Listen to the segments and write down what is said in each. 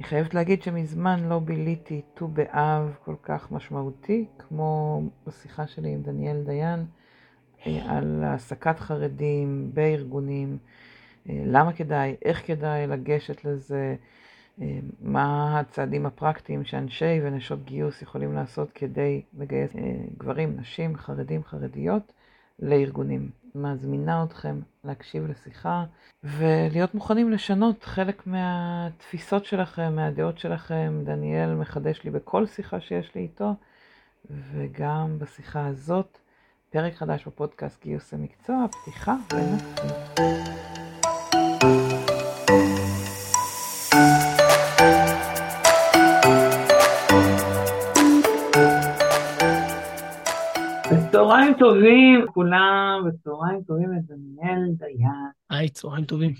אני חייבת להגיד שמזמן לא ביליתי ט"ו באב כל כך משמעותי, כמו בשיחה שלי עם דניאל דיין, אה, על העסקת חרדים בארגונים, אה, למה כדאי, איך כדאי לגשת לזה, אה, מה הצעדים הפרקטיים שאנשי ונשות גיוס יכולים לעשות כדי לגייס גברים, נשים, חרדים, חרדיות לארגונים. מזמינה אתכם להקשיב לשיחה ולהיות מוכנים לשנות חלק מהתפיסות שלכם, מהדעות שלכם. דניאל מחדש לי בכל שיחה שיש לי איתו, וגם בשיחה הזאת, פרק חדש בפודקאסט גיוס המקצוע, פתיחה ונתחיל. צהריים טובים כולם, וצהריים טובים לדניאל דיין. היי, צהריים טובים.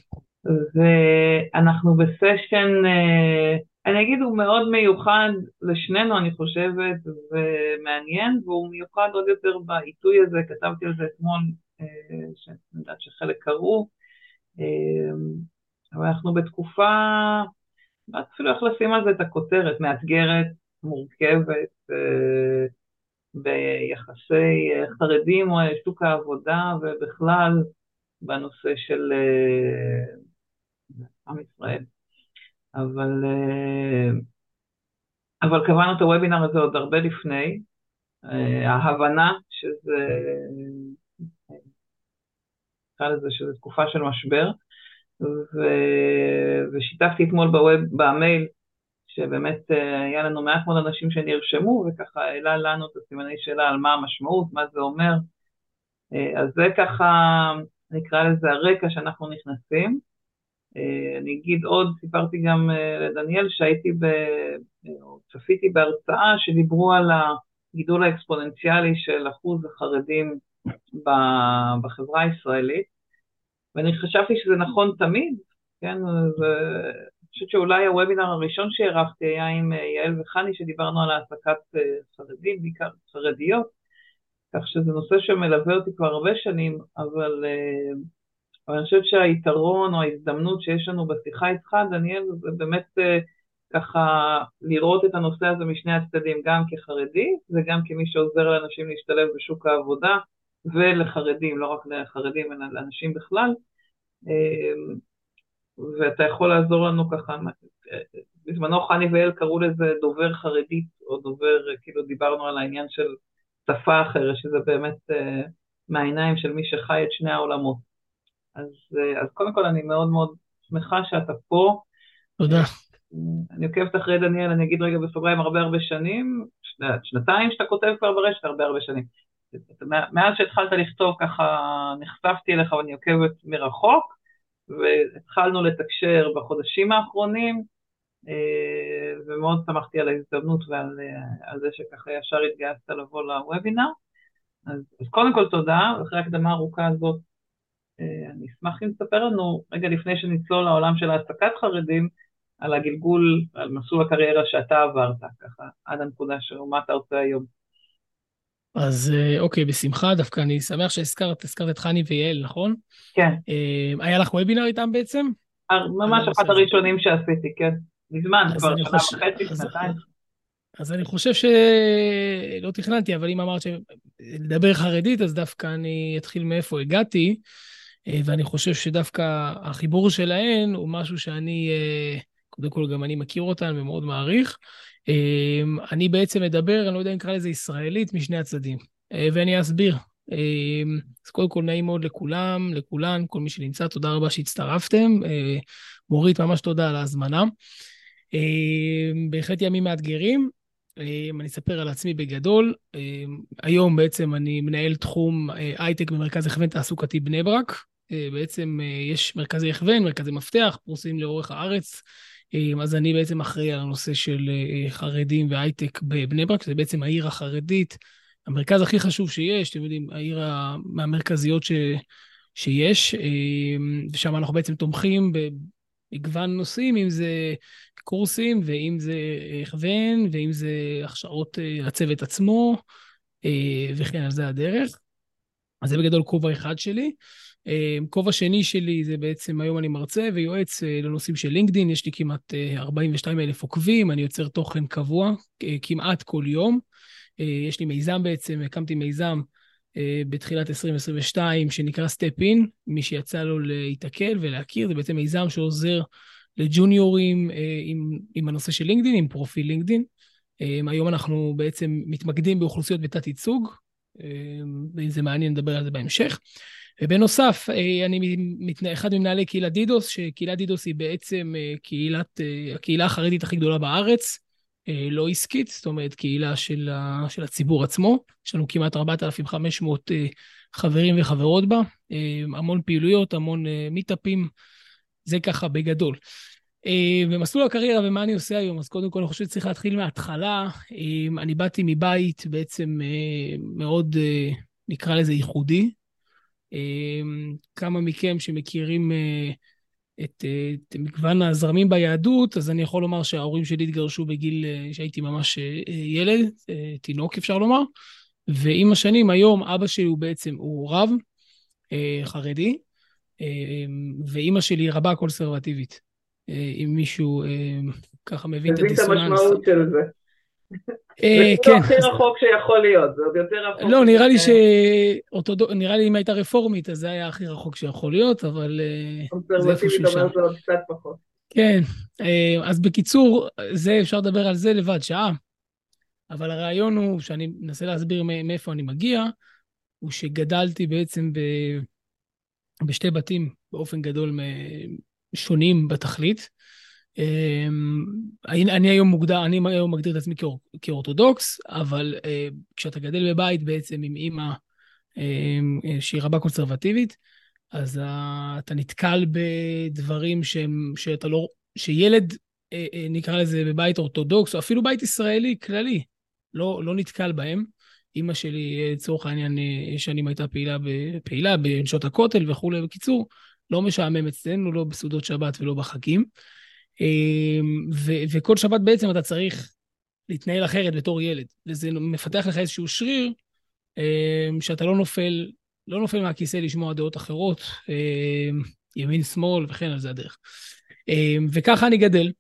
ואנחנו בסשן, אה, אני אגיד, הוא מאוד מיוחד לשנינו, אני חושבת, ומעניין, והוא מיוחד עוד יותר בעיתוי הזה, כתבתי על זה אתמול, אה, שאני יודעת שחלק קראו, אה, אבל אנחנו בתקופה, לא אפילו איך לשים על זה את הכותרת, מאתגרת, מורכבת, ביחסי אה, חרדים או אה, שוק העבודה ובכלל בנושא של אה, עם ישראל. אבל, אבל קבענו את הוובינר הזה עוד הרבה לפני, ההבנה שזה, נקרא לזה שזו תקופה של משבר, ו, ושיתפתי אתמול בווב, במייל שבאמת אה, היה לנו מעט מאוד אנשים שנרשמו, וככה העלה לנו את הסימני שאלה על מה המשמעות, מה זה אומר. אה, אז זה ככה, נקרא לזה הרקע שאנחנו נכנסים. אה, אני אגיד עוד, סיפרתי גם לדניאל שהייתי, ב, או צפיתי בהרצאה שדיברו על הגידול האקספוננציאלי של אחוז החרדים בחברה הישראלית, ואני חשבתי שזה נכון תמיד, כן, חושבת שאולי הוובינר הראשון שהערכתי היה עם אה, יעל וחני, שדיברנו על העסקת אה, חרדים, בעיקר חרדיות, כך שזה נושא שמלווה אותי כבר הרבה שנים, אבל, אה, אבל אני חושבת שהיתרון או ההזדמנות שיש לנו בשיחה איתך, דניאל, זה באמת ככה לראות את הנושא הזה משני הצדדים, גם כחרדי וגם כמי שעוזר לאנשים להשתלב בשוק העבודה, ולחרדים, לא רק לחרדים, אלא לאנשים בכלל. ואתה יכול לעזור לנו ככה, בזמנו חני ואל קראו לזה דובר חרדית, או דובר, כאילו דיברנו על העניין של שפה אחרת, שזה באמת uh, מהעיניים של מי שחי את שני העולמות. אז, uh, אז קודם כל אני מאוד מאוד שמחה שאתה פה. תודה. אני עוקבת אחרי דניאל, אני אגיד רגע בסוגריים הרבה הרבה שנים, שנתיים שאתה כותב כבר ברשת, הרבה הרבה שנים. מאז שהתחלת לכתוב ככה נחשפתי אליך ואני עוקבת מרחוק, והתחלנו לתקשר בחודשים האחרונים, אה, ומאוד שמחתי על ההזדמנות ועל על זה שככה ישר התגייסת לבוא לוובינר. אז, אז קודם כל תודה, אחרי ההקדמה הארוכה הזאת, אה, אני אשמח אם תספר לנו, רגע לפני שנצלול לעולם של העסקת חרדים, על הגלגול, על מסלול הקריירה שאתה עברת, ככה, עד הנקודה של מה אתה עושה היום. אז אה, אוקיי, בשמחה, דווקא אני שמח שהזכרת, הזכרת את חני ויעל, נכון? כן. אה, היה לך וובינר איתם בעצם? ממש אחת הראשונים שעשיתי, כן. מזמן, כבר שנה. וחצי, שנתיים. אז אני חושב שלא תכננתי, אבל אם אמרת לדבר חרדית, אז דווקא אני אתחיל מאיפה הגעתי, אה, ואני חושב שדווקא החיבור שלהן הוא משהו שאני, קודם כל גם אני מכיר אותן ומאוד מעריך. אמ, אני בעצם מדבר, אני לא יודע אם נקרא לזה ישראלית, משני הצדדים, אה, ואני אסביר. אמ, אז קודם כל נעים מאוד לכולם, לכולן, כל מי שנמצא, תודה רבה שהצטרפתם. אה, מורית, ממש תודה על ההזמנה. אמ, בהחלט ימים מאתגרים. אני אספר על עצמי בגדול. היום בעצם אני מנהל תחום אה, הייטק במרכז הכוון תעסוקתי בני ברק. בעצם יש מרכזי הכוון, מרכזי מפתח, פרוסים לאורך הארץ. אמ, אז אני בעצם אחראי על הנושא של אה, חרדים והייטק בבני ברק, שזה בעצם העיר החרדית, המרכז הכי חשוב שיש, אתם יודעים, העיר מהמרכזיות ש, שיש, אמ, ושם אנחנו בעצם תומכים במגוון נושאים, אם זה קורסים, ואם זה הכוון, ואם זה הכשרות אה, הצוות עצמו, אה, וכן, על זה הדרך. אז זה בגדול כובע אחד שלי. כובע שני שלי זה בעצם, היום אני מרצה ויועץ לנושאים של לינקדין, יש לי כמעט 42 אלף עוקבים, אני יוצר תוכן קבוע כמעט כל יום. יש לי מיזם בעצם, הקמתי מיזם בתחילת 2022 שנקרא סטפ אין, מי שיצא לו להיתקל ולהכיר, זה בעצם מיזם שעוזר לג'וניורים עם, עם הנושא של לינקדין, עם פרופיל לינקדין. היום אנחנו בעצם מתמקדים באוכלוסיות בתת ייצוג, ואם זה מעניין נדבר על זה בהמשך. ובנוסף, אני אחד ממנהלי קהילת דידוס, שקהילת דידוס היא בעצם קהילת, הקהילה החרדית הכי גדולה בארץ, לא עסקית, זאת אומרת קהילה של, ה, של הציבור עצמו. יש לנו כמעט 4,500 חברים וחברות בה, המון פעילויות, המון מיטאפים, זה ככה בגדול. במסלול הקריירה ומה אני עושה היום, אז קודם כל אני חושב שצריך להתחיל מההתחלה. אני באתי מבית בעצם מאוד, נקרא לזה ייחודי. כמה מכם שמכירים את, את מגוון הזרמים ביהדות, אז אני יכול לומר שההורים שלי התגרשו בגיל שהייתי ממש ילד, תינוק אפשר לומר, ועם השנים היום אבא שלי הוא בעצם, הוא רב חרדי, ואימא שלי רבה קונסרבטיבית. אם מישהו ככה מבין את הדיסוננס. מבין את המשמעות של זה. אה, זה כאילו הכי רחוק שיכול להיות, זה עוד יותר רחוק. לא, נראה לי ש... נראה לי אם הייתה רפורמית, אז זה היה הכי רחוק שיכול להיות, אבל אה, זה איפשהו שם. זה. כן, אה, אז בקיצור, זה אפשר לדבר על זה לבד, שעה. אבל הרעיון הוא, שאני מנסה להסביר מאיפה אני מגיע, הוא שגדלתי בעצם ב... בשתי בתים באופן גדול שונים בתכלית. אמ, אני, אני היום מוגדר, אני היום מגדיר את עצמי כאור, כאורתודוקס, אבל uh, כשאתה גדל בבית בעצם עם אימא uh, שהיא רבה קונסרבטיבית, אז אתה נתקל בדברים שהם, שאתה לא, שילד, uh, נקרא לזה בבית אורתודוקס, או אפילו בית ישראלי כללי, לא, לא נתקל בהם. אימא שלי, לצורך העניין, שנים הייתה פעילה, פעילה בנשות הכותל וכולי. בקיצור, לא משעמם אצלנו, לא בסעודות שבת ולא בחגים. אמ, ו- וכל שבת בעצם אתה צריך להתנהל אחרת בתור ילד, וזה מפתח לך איזשהו שריר אמ, שאתה לא נופל, לא נופל מהכיסא לשמוע דעות אחרות, אמ, ימין, שמאל וכן על זה הדרך. וככה אני גדל.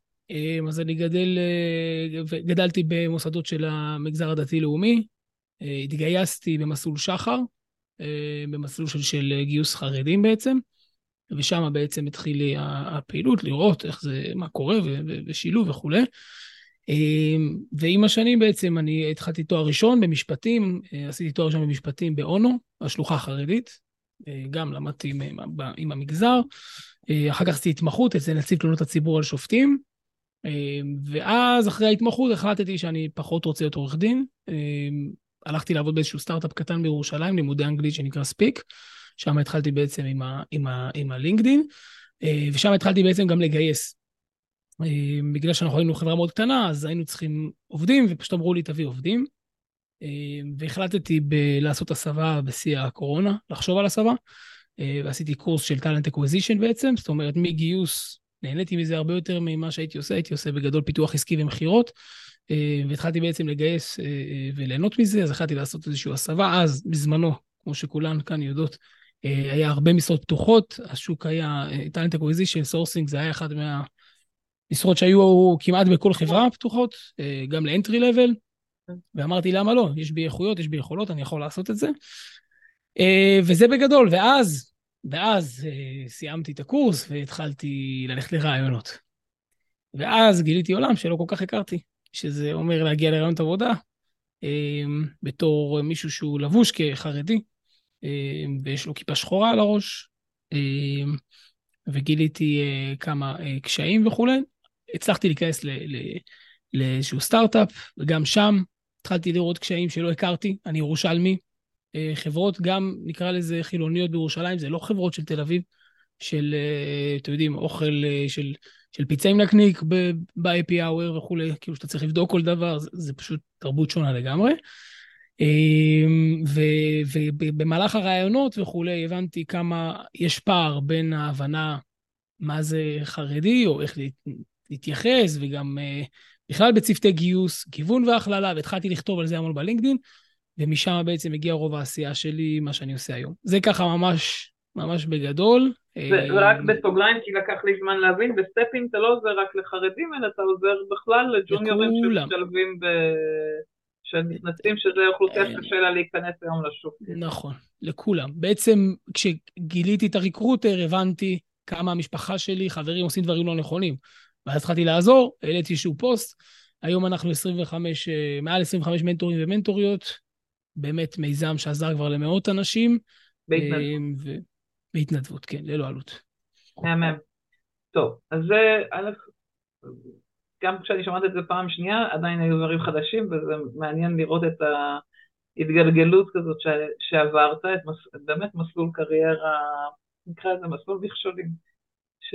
אז אני גדל, אה, גדלתי במוסדות של המגזר הדתי-לאומי, אה, התגייסתי במסלול שחר, אה, במסלול של, של גיוס חרדים בעצם. ושם בעצם התחיל הפעילות, לראות איך זה, מה קורה ושילוב וכולי. אמ, ועם השנים בעצם אני התחלתי תואר ראשון במשפטים, אה, עשיתי תואר ראשון במשפטים באונו, השלוחה החרדית, אה, גם למדתי עם, עם המגזר, אה, אחר כך עשיתי התמחות אצל נציב תלונות הציבור על שופטים, ואז אחרי ההתמחות החלטתי שאני פחות רוצה להיות עורך דין. הלכתי לעבוד באיזשהו סטארט-אפ קטן בירושלים, לימודי אנגלית שנקרא ספיק. שם התחלתי בעצם עם, ה, עם, ה, עם הלינקדין, אה, ושם התחלתי בעצם גם לגייס. אה, בגלל שאנחנו היינו חברה מאוד קטנה, אז היינו צריכים עובדים, ופשוט אמרו לי, תביא עובדים. אה, והחלטתי ב- לעשות הסבה בשיא הקורונה, לחשוב על הסבה, ועשיתי קורס של talent acquisition בעצם, זאת אומרת, מגיוס, נהניתי מזה הרבה יותר ממה שהייתי עושה, הייתי עושה בגדול פיתוח עסקי ומכירות, והתחלתי בעצם לגייס וליהנות מזה, אז החלטתי לעשות איזושהי הסבה, אז בזמנו, כמו שכולן כאן יודעות, היה הרבה משרות פתוחות, השוק היה, talent acquisition, sourcing, זה היה אחד מהמשרות שהיו כמעט בכל חברה פתוחות, אה, גם לאנטרי לבל, ואמרתי למה לא, יש בי איכויות, יש בי יכולות, אני יכול לעשות את זה. אה, וזה בגדול, ואז, ואז סיימתי את הקורס והתחלתי ללכת לרעיונות. ואז גיליתי עולם שלא כל כך הכרתי, שזה אומר להגיע לרעיונות עבודה בתור מישהו שהוא לבוש כחרדי, ויש לו כיפה שחורה על הראש, אמ, וגיליתי אה, כמה אה, קשיים וכולי. הצלחתי להיכנס לאיזשהו סטארט-אפ, וגם שם התחלתי לראות קשיים שלא הכרתי, אני ירושלמי. אה, חברות גם, נקרא לזה חילוניות בירושלים, זה לא חברות של תל אביב, של, אתם יודעים, אוכל של, של פיצה עם נקניק ב-IP hour וכולי, כאילו שאתה צריך לבדוק כל דבר, זה, זה פשוט תרבות שונה לגמרי. אמ, ובמהלך הראיונות וכולי הבנתי כמה יש פער בין ההבנה מה זה חרדי או איך להתייחס וגם אה, בכלל בצוותי גיוס, גיוון והכללה, והתחלתי לכתוב על זה המון בלינקדאין, ומשם בעצם הגיע רוב העשייה שלי, מה שאני עושה היום. זה ככה ממש ממש בגדול. ורק בסוגריים, כי לקח לי זמן להבין, בסטפים אתה לא עוזר רק לחרדים, אלא אתה עוזר בכלל לג'וניורים שמשתלבים ב... שנכנסים, שזה אוכלוסייה שקשה לה להיכנס היום לשוק. נכון, לכולם. בעצם כשגיליתי את הריקרוטר, הבנתי כמה המשפחה שלי, חברים עושים דברים לא נכונים. ואז התחלתי לעזור, העליתי איזשהו פוסט. היום אנחנו 25, אה, מעל 25 מנטורים ומנטוריות. באמת מיזם שעזר כבר למאות אנשים. בהתנדבות. ו... בהתנדבות, כן, ללא עלות. מהמם. טוב, אז זה, א', גם כשאני שומעת את זה פעם שנייה, עדיין היו דברים חדשים, וזה מעניין לראות את ההתגלגלות כזאת ש... שעברת, את מס... באמת מסלול קריירה, נקרא לזה מסלול מכשולים, ש...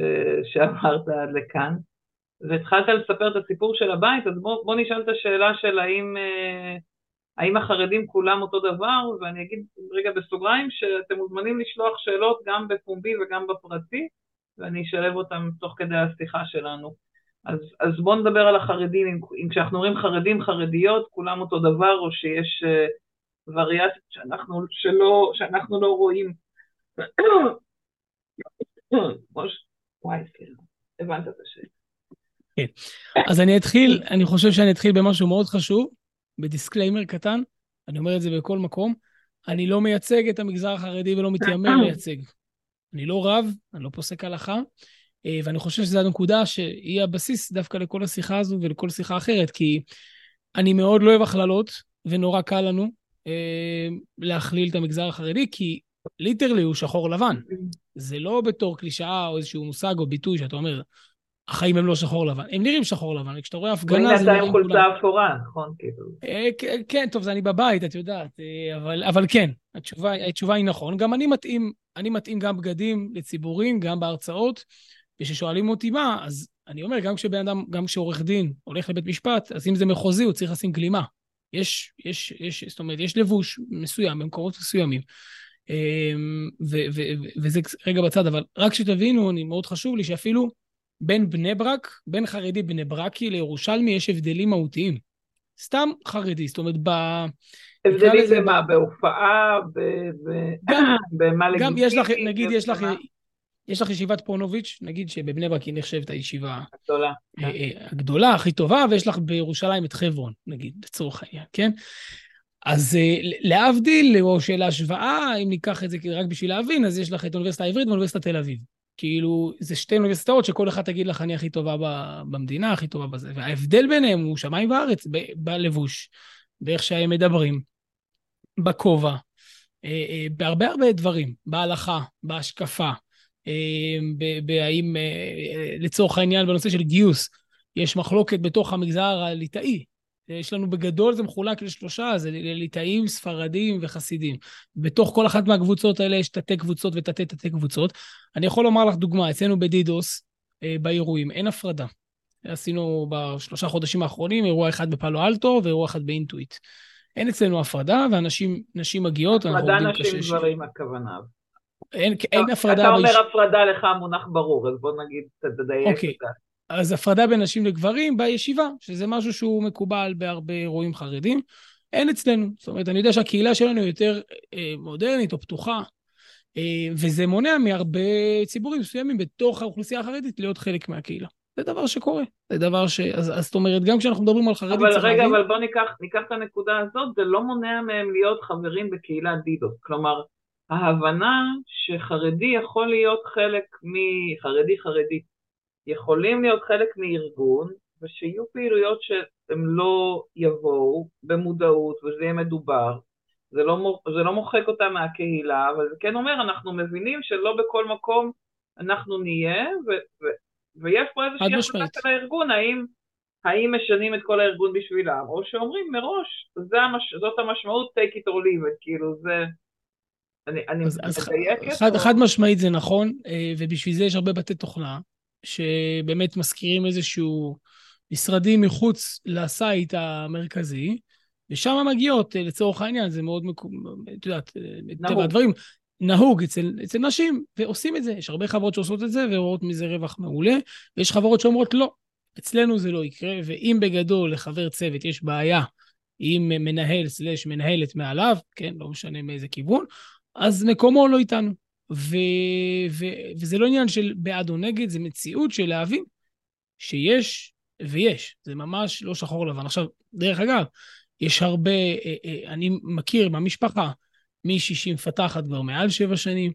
שעברת עד לכאן. והתחלת לספר את הסיפור של הבית, אז בוא, בוא נשאל את השאלה של האם, אה, האם החרדים כולם אותו דבר, ואני אגיד רגע בסוגריים שאתם מוזמנים לשלוח שאלות גם בפומבי וגם בפרטי, ואני אשלב אותם תוך כדי השיחה שלנו. אז, אז בואו נדבר על החרדים, אם, אם כשאנחנו אומרים חרדים, חרדיות, כולם אותו דבר, או שיש uh, וריאציות שאנחנו, שלא, שאנחנו לא רואים. וואי, סליחה, הבנת את השאלה. כן. אז אני אתחיל, אני חושב שאני אתחיל במשהו מאוד חשוב, ב disclaimer קטן, אני אומר את זה בכל מקום. אני לא מייצג את המגזר החרדי ולא מתיימר לייצג. אני לא רב, אני לא פוסק הלכה, ואני חושב שזו הנקודה שהיא הבסיס דווקא לכל השיחה הזו ולכל שיחה אחרת, כי אני מאוד לא אוהב הכללות, ונורא קל לנו אה, להכליל את המגזר החרדי, כי ליטרלי הוא שחור לבן. זה לא בתור קלישאה או איזשהו מושג או ביטוי שאתה אומר, החיים הם לא שחור לבן. הם נראים שחור לבן, כשאתה רואה הפגנה זה נראים כולם. חולצה אפורה, נכון? כאילו. אה, כן, טוב, זה אני בבית, את יודעת, אה, אבל, אבל כן, התשובה, התשובה היא נכון. גם אני מתאים, אני מתאים גם בגדים לציבורים, גם בהרצאות, וכששואלים אותי מה, אז אני אומר, גם כשבן אדם, גם כשעורך דין הולך לבית משפט, אז אם זה מחוזי, הוא צריך לשים גלימה. יש, יש, יש, זאת אומרת, יש לבוש מסוים במקומות מסוימים. אמ, וזה רגע בצד, אבל רק שתבינו, אני מאוד חשוב לי שאפילו בין בני ברק, בין חרדי בני ברקי לירושלמי יש הבדלים מהותיים. סתם חרדי, זאת אומרת, ב... הבדלים במה? בהופעה? במה לגיטימי? גם יש לך, נגיד, יש לך, יש לך ישיבת פונוביץ', נגיד שבבני ברק היא נחשבת הישיבה הגדולה, אה, אה, הגדולה, הכי טובה, ויש לך בירושלים את חברון, נגיד, לצורך העניין, כן? אז אה, להבדיל, או של ההשוואה, אם ניקח את זה רק בשביל להבין, אז יש לך את האוניברסיטה העברית ואוניברסיטת תל אביב. כאילו, זה שתי אוניברסיטאות שכל אחד תגיד לך, אני הכי טובה במדינה, הכי טובה בזה. וההבדל ביניהם הוא שמיים וארץ, בלבוש, באיך שהם מדברים, בכובע, בהרבה הרבה דברים, בהלכה, בהשקפה, בהאם, לצורך העניין, בנושא של גיוס, יש מחלוקת בתוך המגזר הליטאי. יש לנו בגדול, זה מחולק לשלושה, זה ליטאים, ספרדים וחסידים. בתוך כל אחת מהקבוצות האלה יש תתי קבוצות ותתי תתי קבוצות. אני יכול לומר לך דוגמה, אצלנו בדידוס, באירועים, אין הפרדה. עשינו בשלושה חודשים האחרונים אירוע אחד בפאלו אלטו ואירוע אחד באינטואיט. אין אצלנו הפרדה, ואנשים, נשים מגיעות, אנחנו עובדים קשה. הפרדה נשים גברים הכוונה. אין, אין הפרדה... אתה אומר ביש... הפרדה לך מונח ברור, אז בוא נגיד, תדייק אוקיי. אותה. אז הפרדה בין נשים לגברים בישיבה, שזה משהו שהוא מקובל בהרבה אירועים חרדים, אין אצלנו. זאת אומרת, אני יודע שהקהילה שלנו יותר אה, מודרנית או פתוחה, אה, וזה מונע מהרבה ציבורים מסוימים בתוך האוכלוסייה החרדית להיות חלק מהקהילה. זה דבר שקורה, זה דבר ש... אז, אז זאת אומרת, גם כשאנחנו מדברים על חרדים... אבל רגע, להבין... אבל בוא ניקח, ניקח את הנקודה הזאת, זה לא מונע מהם להיות חברים בקהילת דידו. כלומר, ההבנה שחרדי יכול להיות חלק מחרדי חרדי, יכולים להיות חלק מארגון, ושיהיו פעילויות שהם לא יבואו במודעות וזה יהיה מדובר. זה לא, זה לא מוחק אותם מהקהילה, אבל זה כן אומר, אנחנו מבינים שלא בכל מקום אנחנו נהיה, ו, ו, ויש פה איזושהי החלטה של הארגון, האם, האם משנים את כל הארגון בשבילם, או שאומרים מראש, המש, זאת המשמעות, take it or leave it, כאילו זה... אני, אני אז, אז חד, או... חד משמעית זה נכון, אה, ובשביל זה יש הרבה בתי תוכנה, שבאמת מזכירים איזשהו משרדים מחוץ לסייט המרכזי, ושם מגיעות, אה, לצורך העניין, זה מאוד, את יודעת, אה, טבע הדברים, נהוג אצל, אצל נשים, ועושים את זה. יש הרבה חברות שעושות את זה ורואות מזה רווח מעולה, ויש חברות שאומרות לא, אצלנו זה לא יקרה, ואם בגדול לחבר צוות יש בעיה עם מנהל סלש מנהלת מעליו, כן, לא משנה מאיזה כיוון, אז מקומו לא איתנו. ו, ו, וזה לא עניין של בעד או נגד, זה מציאות של להבין שיש ויש. זה ממש לא שחור לבן. עכשיו, דרך אגב, יש הרבה, אה, אה, אני מכיר במשפחה מישהי שהיא מפתחת כבר מעל שבע שנים,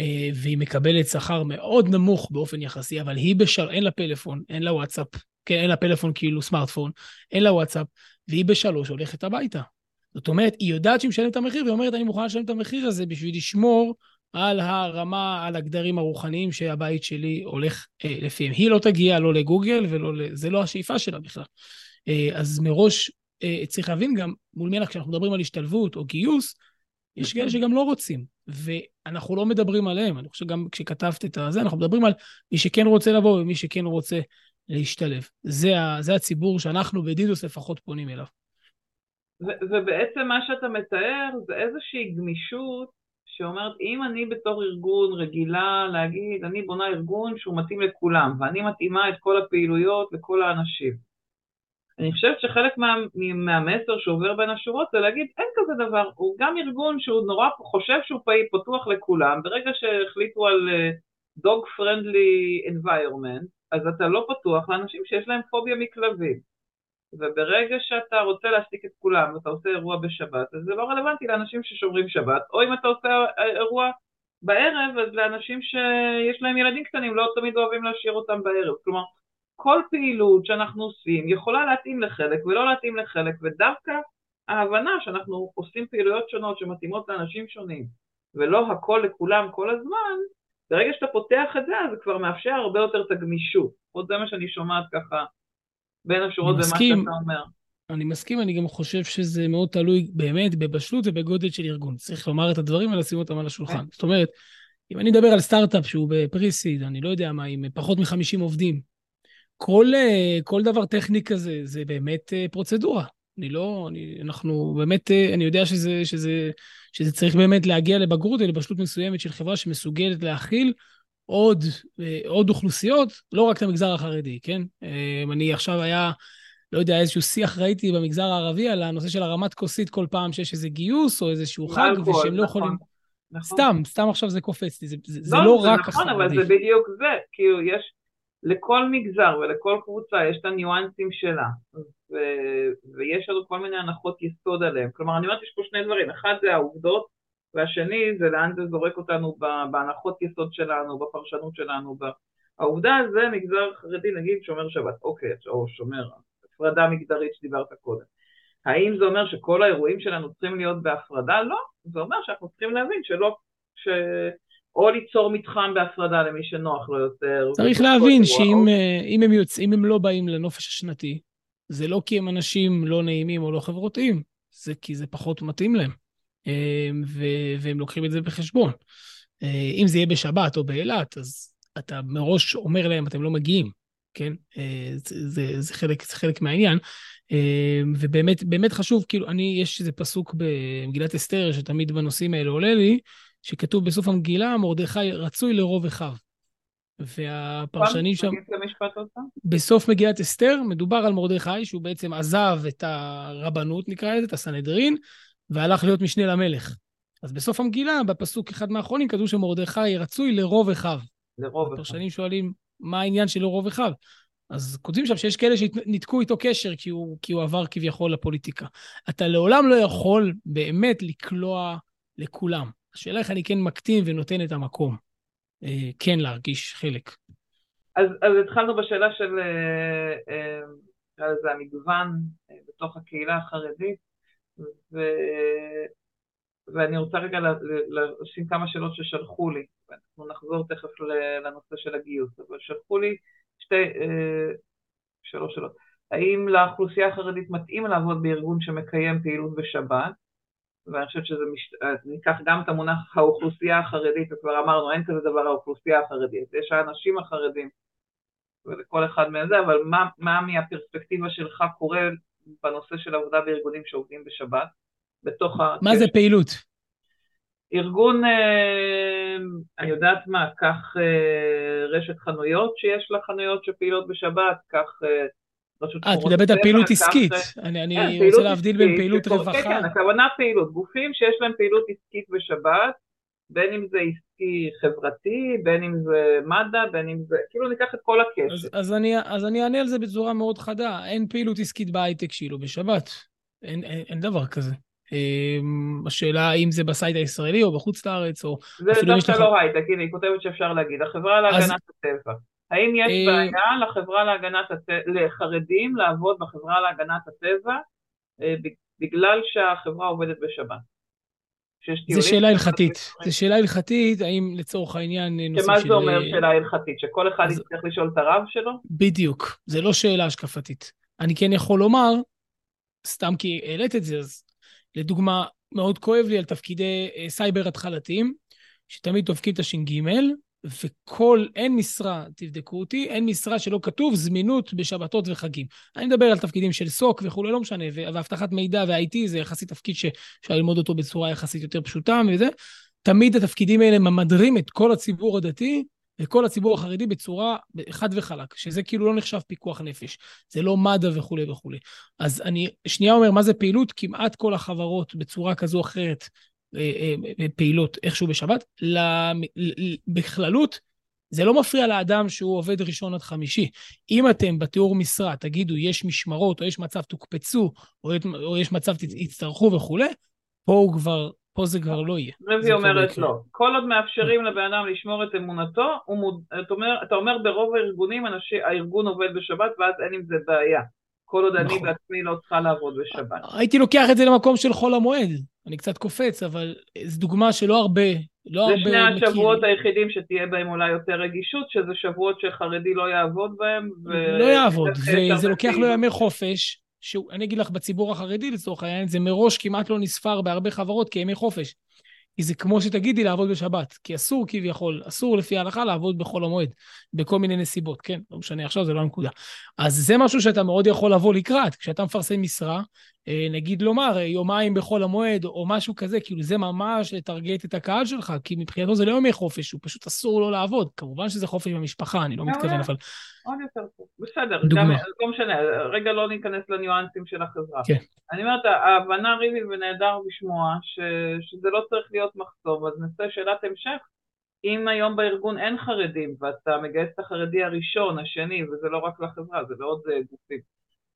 אה, והיא מקבלת שכר מאוד נמוך באופן יחסי, אבל היא בשל... אין לה פלאפון, אין לה וואטסאפ, כן, אין לה פלאפון כאילו סמארטפון, אין לה וואטסאפ, והיא בשלוש הולכת הביתה. זאת אומרת, היא יודעת שהיא משלמת את המחיר, והיא אומרת, אני מוכנה לשלם את המחיר הזה בשביל לשמור על הרמה, על הגדרים הרוחניים שהבית שלי הולך אה, לפיהם. היא לא תגיע לא לגוגל ולא. זה לא השאיפה שלה בכלל. אה, אז מראש אה, צריך להבין גם מול מי אנחנו, כשאנחנו מדברים על השתלבות או גיוס, יש כאלה שגם לא רוצים, ואנחנו לא מדברים עליהם. אני חושב גם כשכתבת את זה, אנחנו מדברים על מי שכן רוצה לבוא ומי שכן רוצה להשתלב. זה, זה הציבור שאנחנו בדידוס לפחות פונים אליו. ובעצם מה שאתה מתאר זה איזושהי גמישות שאומרת, אם אני בתור ארגון רגילה להגיד, אני בונה ארגון שהוא מתאים לכולם, ואני מתאימה את כל הפעילויות לכל האנשים. אני חושבת שחלק מה, מהמסר שעובר בין השורות זה להגיד, אין כזה דבר, הוא גם ארגון שהוא נורא חושב שהוא פעיל פתוח לכולם, ברגע שהחליטו על uh, dog friendly environment, אז אתה לא פתוח לאנשים שיש להם פוביה מכלבים. וברגע שאתה רוצה להעסיק את כולם ואתה עושה אירוע בשבת, אז זה לא רלוונטי לאנשים ששומרים שבת, או אם אתה עושה אירוע בערב, אז לאנשים שיש להם ילדים קטנים, לא תמיד אוהבים להשאיר אותם בערב. כלומר, כל פעילות שאנחנו עושים יכולה להתאים לחלק ולא להתאים לחלק, ודווקא ההבנה שאנחנו עושים פעילויות שונות שמתאימות לאנשים שונים, ולא הכל לכולם כל הזמן, ברגע שאתה פותח את זה, אז זה כבר מאפשר הרבה יותר את הגמישות. עוד זה מה שאני שומעת ככה בין השורות במה שאתה אומר. אני מסכים, אני גם חושב שזה מאוד תלוי באמת בבשלות ובגודל של ארגון. צריך לומר את הדברים ולשים אותם על השולחן. כן. זאת אומרת, אם אני אדבר על סטארט-אפ שהוא בפריסיד, אני לא יודע מה, עם פחות מ-50 עובדים, כל, אה, כל דבר טכני כזה זה באמת אה, פרוצדורה. אני לא, אני, אנחנו באמת, אה, אני יודע שזה, שזה, שזה צריך באמת להגיע לבגרות ולבשלות מסוימת של חברה שמסוגלת להכיל עוד, עוד אוכלוסיות, לא רק את המגזר החרדי, כן? אני עכשיו היה, לא יודע, איזשהו שיח ראיתי במגזר הערבי על הנושא של הרמת כוסית כל פעם שיש איזה גיוס או איזשהו חג, ושהם לא נכון, יכולים... נכון. סתם, סתם עכשיו זה קופץ לי, זה, זה, לא, זה לא זה רק נכון, החרדי. אבל זה בדיוק זה, כאילו יש... לכל מגזר ולכל קבוצה יש את הניואנסים שלה, ו... ויש לנו כל מיני הנחות יסוד עליהם. כלומר, אני אומרת, יש פה שני דברים, אחד זה העובדות, והשני זה לאן זה זורק אותנו בהנחות יסוד שלנו, בפרשנות שלנו. העובדה זה מגזר חרדי, נגיד שומר שבת, אוקיי, או שומר, הפרדה מגדרית שדיברת קודם. האם זה אומר שכל האירועים שלנו צריכים להיות בהפרדה? לא, זה אומר שאנחנו צריכים להבין שלא, ש... או ליצור מתחם בהפרדה למי שנוח לו יותר. צריך להבין שאם אה, אם הם, יוצ... אם הם לא באים לנופש השנתי, זה לא כי הם אנשים לא נעימים או לא חברותיים, זה כי זה פחות מתאים להם, אה. והם לוקחים את זה בחשבון. אה, אם זה יהיה בשבת או באילת, אז אתה מראש אומר להם, אתם לא מגיעים, כן? זה, זה, זה, חלק, זה חלק מהעניין. ובאמת באמת חשוב, כאילו, אני, יש איזה פסוק במגילת אסתר, שתמיד בנושאים האלה עולה לי, שכתוב בסוף המגילה, מרדכי רצוי לרוב אחיו. והפרשנים שם... בסוף מגילת אסתר מדובר על מרדכי, שהוא בעצם עזב את הרבנות, נקרא לזה, את הסנהדרין, והלך להיות משנה למלך. אז בסוף המגילה, בפסוק אחד מהאחרונים, כתוב שמרדכי רצוי לרוב אחיו. לרוב אחיו. הפרשנים שואלים, מה העניין של לרוב אחיו? אז כותבים שם שיש כאלה שניתקו איתו קשר כי הוא, כי הוא עבר כביכול לפוליטיקה. אתה לעולם לא יכול באמת לקלוע לכולם. השאלה איך אני כן מקטין ונותן את המקום, אה, כן להרגיש חלק. אז, אז התחלנו בשאלה של, אה, אה, נקרא לזה המגוון בתוך הקהילה החרדית, ו, ואני רוצה רגע לשים כמה שאלות ששלחו לי, ואנחנו נחזור תכף לנושא של הגיוס, אבל שלחו לי שתי, שלוש שאלות. האם לאוכלוסייה החרדית מתאים לעבוד בארגון שמקיים פעילות בשבת? ואני חושבת שזה, מש... ניקח גם את המונח האוכלוסייה החרדית, וכבר אמרנו, אין כזה דבר האוכלוסייה החרדית, יש האנשים החרדים, ולכל אחד מזה, אבל מה, מה מהפרספקטיבה שלך קורה בנושא של עבודה בארגונים שעובדים בשבת, בתוך ה... מה זה פעילות? ארגון, אה, אני יודעת מה, קח אה, רשת חנויות שיש לה חנויות שפעילות בשבת, קח אה, אה, את מדברת על פעילות עסקית. אני כן, רוצה להבדיל בין פעילות רווחה. כן, הכוונה פעילות. גופים שיש להם פעילות עסקית בשבת, בין אם זה עסקי חברתי, בין אם זה מד"א, בין אם זה, כאילו ניקח את כל הקשר. אז, אז, אני, אז אני אענה על זה בצורה מאוד חדה. אין פעילות עסקית בהייטק שהיא לא בשבת. אין, אין, אין דבר כזה. אמ, השאלה האם זה ב site הישראלי או בחוץ לארץ, או זה דווקא. לא הייטק, הנה, היא כותבת שאפשר להגיד, החברה להגנת. הטבע. האם יש אה, בעיה לחברה להגנת הטבע, לחרדים לעבוד בחברה להגנת הטבע אה, בגלל שהחברה עובדת בשבת? זו שאלה הלכתית. זו שאלה הלכתית, האם לצורך העניין נושא של... שמה זה אומר שאלה הלכתית? שכל אחד. יצטרך לשאול את הרב שלו? בדיוק, זה לא שאלה השקפתית. אני כן יכול לומר, סתם כי העלית את זה, אז לדוגמה, מאוד כואב לי על תפקידי אה, סייבר התחלתיים, שתמיד דופקים את הש"ג, וכל, אין משרה, תבדקו אותי, אין משרה שלא כתוב זמינות בשבתות וחגים. אני מדבר על תפקידים של סוק וכולי, לא משנה, ואבטחת מידע ו-IT זה יחסית תפקיד שאפשר ללמוד אותו בצורה יחסית יותר פשוטה וזה. תמיד התפקידים האלה ממדרים את כל הציבור הדתי וכל הציבור החרדי בצורה חד וחלק, שזה כאילו לא נחשב פיקוח נפש, זה לא מד"א וכולי וכולי. אז אני שנייה אומר, מה זה פעילות? כמעט כל החברות בצורה כזו או אחרת פעילות איכשהו בשבת, בכללות, זה לא מפריע לאדם שהוא עובד ראשון עד חמישי. אם אתם בתיאור משרה תגידו יש משמרות, או יש מצב תוקפצו, או יש מצב תצטרכו וכולי, פה הוא כבר, פה זה כבר לא יהיה. רבי אומרת לא. כל עוד מאפשרים לבן אדם לשמור את אמונתו, מוד... אתה, אומר, אתה אומר ברוב הארגונים, אנשי, הארגון עובד בשבת ואז אין עם זה בעיה. כל עוד נכון. אני בעצמי לא צריכה לעבוד בשבת. הייתי לוקח את זה למקום של חול המועד. אני קצת קופץ, אבל זו דוגמה שלא הרבה, לא הרבה מכיר. זה שני השבועות מכיר. היחידים שתהיה בהם אולי יותר רגישות, שזה שבועות שחרדי לא יעבוד בהם. ו... לא יעבוד, וזה לוקח לו ימי חופש. שאני אגיד לך, בציבור החרדי לצורך העניין, זה מראש כמעט לא נספר בהרבה חברות כימי חופש. כי זה כמו שתגידי לעבוד בשבת, כי אסור כביכול, אסור לפי ההלכה לעבוד בחול המועד, בכל מיני נסיבות, כן? לא משנה עכשיו, זה לא הנקודה. אז זה משהו שאתה מאוד יכול לבוא לקראת, כשאתה מפרסם משרה, נגיד לומר אה, יומיים בחול המועד או משהו כזה, כאילו זה ממש לטרגט את הקהל שלך, כי מבחינתו זה לא ימי חופש, הוא פשוט אסור לו לעבוד. כמובן שזה חופש במשפחה, אני לא מתכוון, אבל... עוד יותר טוב, בסדר, גם, לא משנה, רגע לא ניכנס לניואנסים של החברה. כן. אני אומרת, ההבנה ריבי ונהדר לשמוע ש, שזה לא צריך להיות מחסום, אז נעשה שאלת המשך. אם היום בארגון אין חרדים ואתה מגייס את החרדי הראשון, השני, וזה לא רק לחברה, זה לעוד אה, גופים,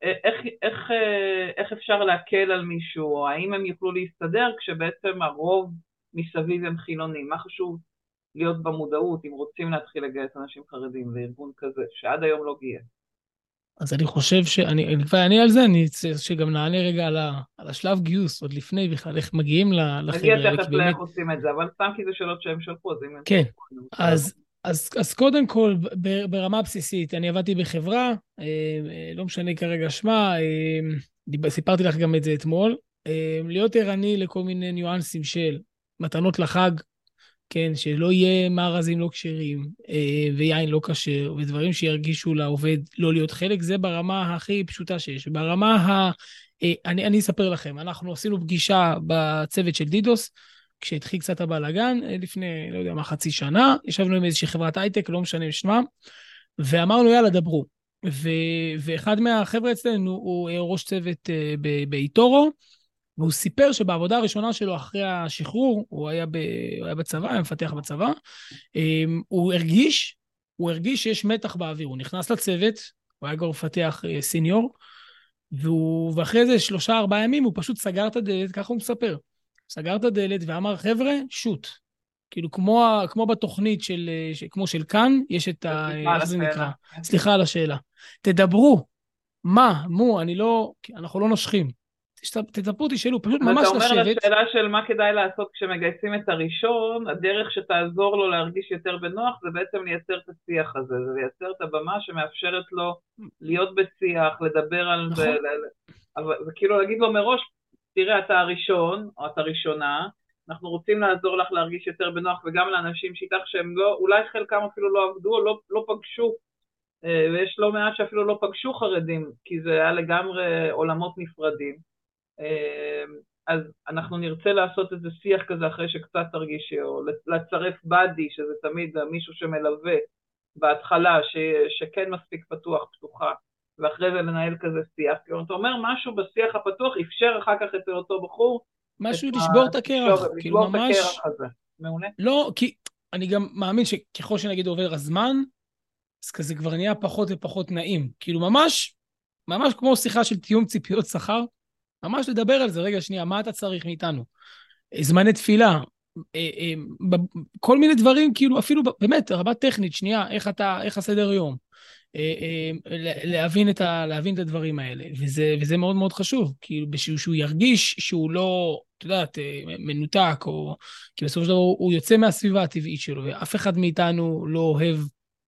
איך, איך, אה, איך אפשר להקל על מישהו, או האם הם יוכלו להסתדר כשבעצם הרוב מסביב הם חילונים? מה חשוב להיות במודעות אם רוצים להתחיל לגייס אנשים חרדים לארגון כזה, שעד היום לא גייס? אז אני חושב שאני, אני כבר אענה על זה, אני שגם נענה רגע על, ה, על השלב גיוס, עוד לפני בכלל, איך מגיעים לחבר'ה. נגיע תכף לאיך עושים את זה, אבל סתם כי זה שאלות שהם שלחו, אז אם... כן, אז, אז, אז קודם כל, ברמה בסיסית, אני עבדתי בחברה, אה, אה, לא משנה כרגע שמה, אה, סיפרתי לך גם את זה אתמול, להיות ערני לכל מיני ניואנסים של מתנות לחג, כן, שלא יהיה מארזים לא כשרים, ויין לא כשר, ודברים שירגישו לעובד לא להיות חלק, זה ברמה הכי פשוטה שיש. ברמה ה... אני, אני אספר לכם, אנחנו עשינו פגישה בצוות של דידוס, כשהתחיל קצת הבלאגן, אה, לפני, לא יודע מה, חצי שנה, ישבנו עם איזושהי חברת הייטק, לא משנה שמם, ואמרנו, יאללה, דברו. ו- ואחד מהחבר'ה אצלנו הוא ראש צוות uh, באיטורו, והוא סיפר שבעבודה הראשונה שלו אחרי השחרור, הוא היה, ב- הוא היה בצבא, היה מפתח בצבא, um, הוא הרגיש, הוא הרגיש שיש מתח באוויר. הוא נכנס לצוות, הוא היה כבר מפתח סיניור, והוא, ואחרי איזה שלושה, ארבעה ימים הוא פשוט סגר את הדלת, ככה הוא מספר. סגר את הדלת ואמר, חבר'ה, שוט. כאילו, כמו, כמו בתוכנית של, כמו של כאן, יש את ה... איך זה נקרא? סליחה על השאלה. תדברו. מה? מו, אני לא... אנחנו לא נושכים. תדברו, תשאלו, פשוט ממש לשבת. אתה אומר לשאלה של מה כדאי לעשות כשמגייסים את הראשון, הדרך שתעזור לו להרגיש יותר בנוח זה בעצם לייצר את השיח הזה, זה לייצר את הבמה שמאפשרת לו להיות בשיח, לדבר על נכון. זה, זה כאילו להגיד לו מראש, תראה, אתה הראשון, או אתה ראשונה, אנחנו רוצים לעזור לך להרגיש יותר בנוח, וגם לאנשים שאיתך שהם לא, אולי חלקם אפילו לא עבדו או לא, לא פגשו, אה, ויש לא מעט שאפילו לא פגשו חרדים, כי זה היה לגמרי עולמות נפרדים. אה, אז אנחנו נרצה לעשות איזה שיח כזה אחרי שקצת תרגישי, או לצרף באדי, שזה תמיד מישהו שמלווה בהתחלה, ש, שכן מספיק פתוח, פתוחה. ואחרי זה לנהל כזה שיח. כלומר, אתה אומר משהו בשיח הפתוח, אפשר אחר כך את אותו בחור. משהו לשבור את הקרח, כאילו ממש... מעולה. לא, כי אני גם מאמין שככל שנגיד עובר הזמן, אז כזה כבר נהיה פחות ופחות נעים. כאילו ממש, ממש כמו שיחה של תיאום ציפיות שכר, ממש לדבר על זה, רגע, שנייה, מה אתה צריך מאיתנו? זמני תפילה, אה, אה, כל מיני דברים, כאילו, אפילו באמת, רבה טכנית, שנייה, איך אתה, איך הסדר יום. אה, להבין את, ה, להבין את הדברים האלה, וזה, וזה מאוד מאוד חשוב, כאילו, בשביל שהוא ירגיש שהוא לא, את יודעת, מנותק, או... כי בסופו של דבר הוא יוצא מהסביבה הטבעית שלו, ואף אחד מאיתנו לא אוהב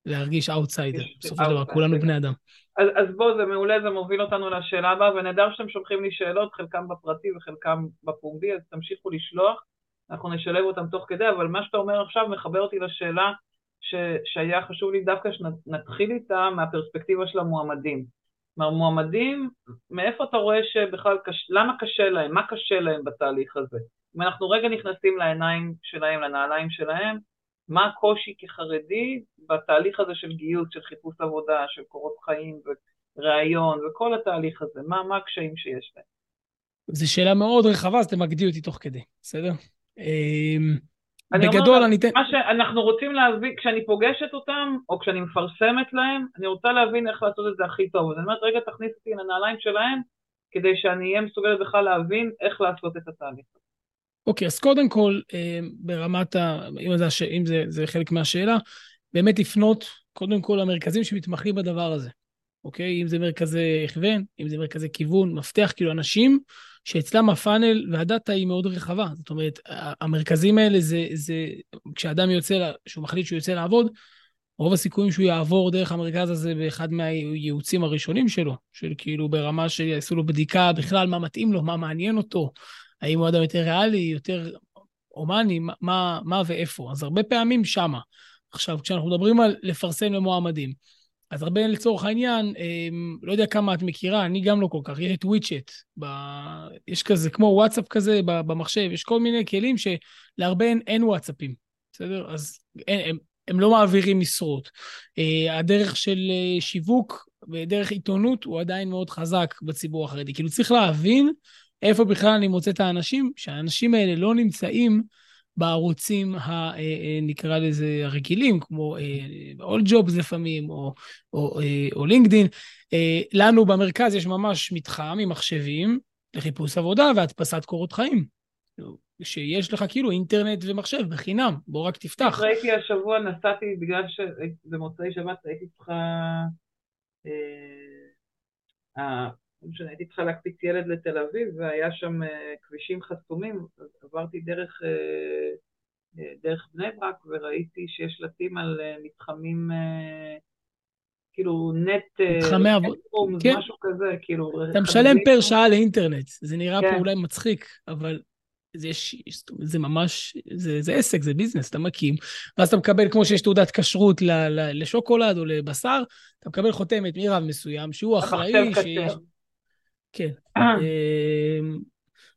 להרגיש אאוטסיידר. בסופו של דבר, כולנו בני אדם. אז, אז בוא, זה מעולה, זה מוביל אותנו לשאלה הבאה, ונהדר שאתם שולחים לי שאלות, חלקם בפרטי וחלקם בפומבי, אז תמשיכו לשלוח, אנחנו נשלב אותם תוך כדי, אבל מה שאתה אומר עכשיו מחבר אותי לשאלה ש, שהיה חשוב לי דווקא שנתחיל איתה מהפרספקטיבה של המועמדים. כלומר, מועמדים, מאיפה אתה רואה שבכלל, קש, למה קשה להם? מה קשה להם בתהליך הזה? אם אנחנו רגע נכנסים לעיניים שלהם, לנעליים שלהם, מה הקושי כחרדי בתהליך הזה של גיוס, של חיפוש עבודה, של קורות חיים וראיון וכל התהליך הזה? מה, מה הקשיים שיש להם? זו שאלה מאוד רחבה, אז תמקדי אותי תוך כדי, בסדר? אני בגדול אומר, אני אתן... מה שאנחנו רוצים להבין, כשאני פוגשת אותם, או כשאני מפרסמת להם, אני רוצה להבין איך לעשות את זה הכי טוב. אז אני אומרת, רגע, תכניס אותי לנעליים שלהם, כדי שאני אהיה מסוגלת בכלל להבין איך לעשות את התהליך. אוקיי, okay, אז קודם כל, אה, ברמת ה... אם, זה, אם זה, זה חלק מהשאלה, באמת לפנות קודם כל למרכזים שמתמחים בדבר הזה. אוקיי? אם זה מרכזי הכוון, אם זה מרכזי כיוון, מפתח, כאילו אנשים שאצלם הפאנל והדאטה היא מאוד רחבה. זאת אומרת, המרכזים האלה זה, זה כשאדם יוצא, שהוא מחליט שהוא יוצא לעבוד, רוב הסיכויים שהוא יעבור דרך המרכז הזה באחד מהייעוצים הראשונים שלו, של כאילו ברמה שיעשו לו בדיקה בכלל מה מתאים לו, מה מעניין אותו, האם הוא אדם יותר ריאלי, יותר הומני, מה, מה ואיפה. אז הרבה פעמים שמה. עכשיו, כשאנחנו מדברים על לפרסם למועמדים, אז הרבה לצורך העניין, אמ, לא יודע כמה את מכירה, אני גם לא כל כך, יש את וויצ'ט, ב... יש כזה, כמו וואטסאפ כזה במחשב, יש כל מיני כלים שלהרבה אין, אין וואטסאפים, בסדר? אז אין, הם, הם לא מעבירים משרות. אה, הדרך של אה, שיווק ודרך עיתונות הוא עדיין מאוד חזק בציבור החרדי. כאילו צריך להבין איפה בכלל אני מוצא את האנשים, שהאנשים האלה לא נמצאים בערוצים, ה, אה, אה, נקרא לזה, הרגילים, כמו אה, ג'ובס לפעמים, או, או, או לינקדין. לנו במרכז יש ממש מתחם עם מחשבים לחיפוש עבודה והדפסת קורות חיים. שיש לך כאילו אינטרנט ומחשב בחינם, בוא רק תפתח. ראיתי השבוע, נסעתי, בגלל שבמוצאי שבת הייתי צריכה... לא משנה, הייתי צריכה להקפיץ ילד לתל אביב והיה שם אה, כבישים חסומים, אז עברתי דרך, אה, אה, דרך בני ברק וראיתי שיש שלטים על מתחמים, כאילו נט, מתחמי עבוד, כן. משהו כזה, כאילו... אתה משלם פר שעה לאינטרנט, זה נראה כן. פה אולי מצחיק, אבל זה, יש, זה ממש, זה, זה עסק, זה ביזנס, אתה מקים, ואז אתה מקבל, כמו שיש תעודת כשרות לשוקולד או לבשר, אתה מקבל חותמת מרב מסוים, שהוא אחראי, שיש... כן. אמ,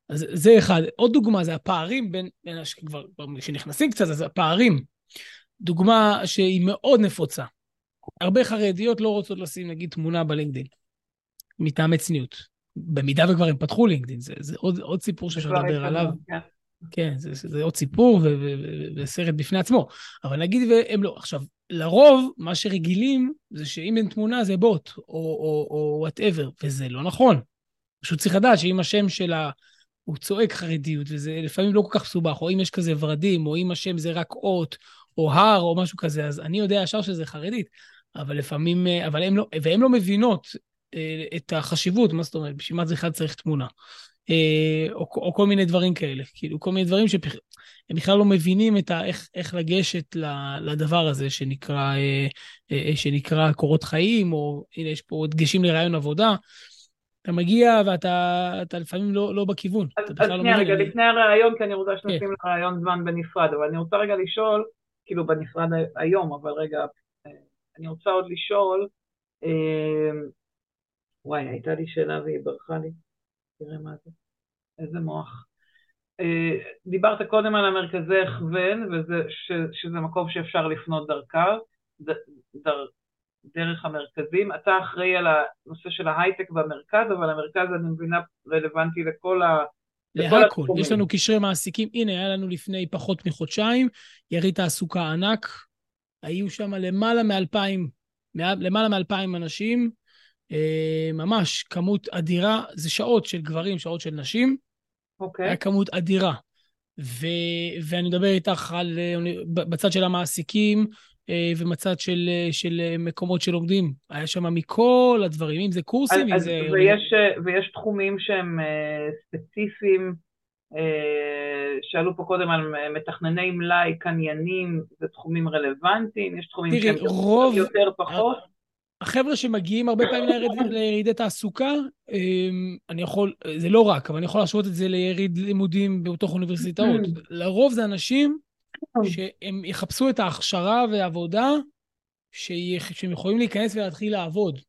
אז זה אחד. עוד דוגמה זה הפערים בין, בין שכבר, כשנכנסים קצת, אז הפערים. דוגמה שהיא מאוד נפוצה. הרבה חרדיות לא רוצות לשים נגיד תמונה בלינקדאין, מטעמי צניעות. במידה וכבר הם פתחו לינקדאין, זה, זה עוד, עוד סיפור שאפשר לדבר עליו. כן, כן זה, זה, זה עוד סיפור וסרט בפני עצמו. אבל נגיד והם לא. עכשיו, לרוב, מה שרגילים זה שאם אין תמונה זה בוט, או whatever, וזה לא נכון. פשוט צריך לדעת שאם השם שלה הוא צועק חרדיות, וזה לפעמים לא כל כך מסובך, או אם יש כזה ורדים, או אם השם זה רק אות, או הר, או משהו כזה, אז אני יודע ישר שזה חרדית. אבל לפעמים, אה, אבל הם לא, והן לא מבינות אה, את החשיבות, מה זאת אומרת, בשביל מה זה אחד צריך תמונה. אה, או, או כל מיני דברים כאלה, כאילו כל מיני דברים שהם בכלל לא מבינים ה, איך, איך לגשת לדבר הזה שנקרא, שנקרא קורות חיים, או הנה יש פה דגשים לרעיון עבודה, אתה מגיע ואתה לפעמים לא, לא בכיוון. אז, אז לא שנייה, רגע, לפני הרעיון, כי אני רוצה שנשים כן. לרעיון זמן בנפרד, אבל אני רוצה רגע לשאול, כאילו בנפרד היום, אבל רגע, אה, אני רוצה עוד לשאול, אה, וואי, הייתה לי שאלה והיא ברחה לי, תראה מה זה, איזה מוח. אה, דיברת קודם על המרכזי הכוון, וזה, ש, שזה מקום שאפשר לפנות דרכיו, ד, דר, דרך המרכזים. אתה אחראי על הנושא של ההייטק במרכז, אבל המרכז, אני מבינה, רלוונטי לכל להכל. יש לנו קשרי מעסיקים. הנה, היה לנו לפני פחות מחודשיים יריד תעסוקה ענק. היו שם למעלה מאלפיים, למעלה מאלפיים אנשים. אה, ממש כמות אדירה, זה שעות של גברים, שעות של נשים. אוקיי. היה כמות אדירה. ו, ואני מדבר איתך על, אה, בצד של המעסיקים אה, ובצד של, של מקומות שלומדים. היה שם מכל הדברים, אם זה קורסים, אם זה... ויש, ויש תחומים שהם ספציפיים, שאלו פה קודם על מתכנני מלאי, קניינים, זה תחומים רלוונטיים, יש תחומים תראי, שהם רוב, יותר פחות. החבר'ה שמגיעים הרבה פעמים ליריד, לירידי תעסוקה, אמ, אני יכול, זה לא רק, אבל אני יכול להשוות את זה ליריד לימודים בתוך אוניברסיטאות. לרוב זה אנשים שהם יחפשו את ההכשרה והעבודה שהם יכולים להיכנס ולהתחיל לעבוד.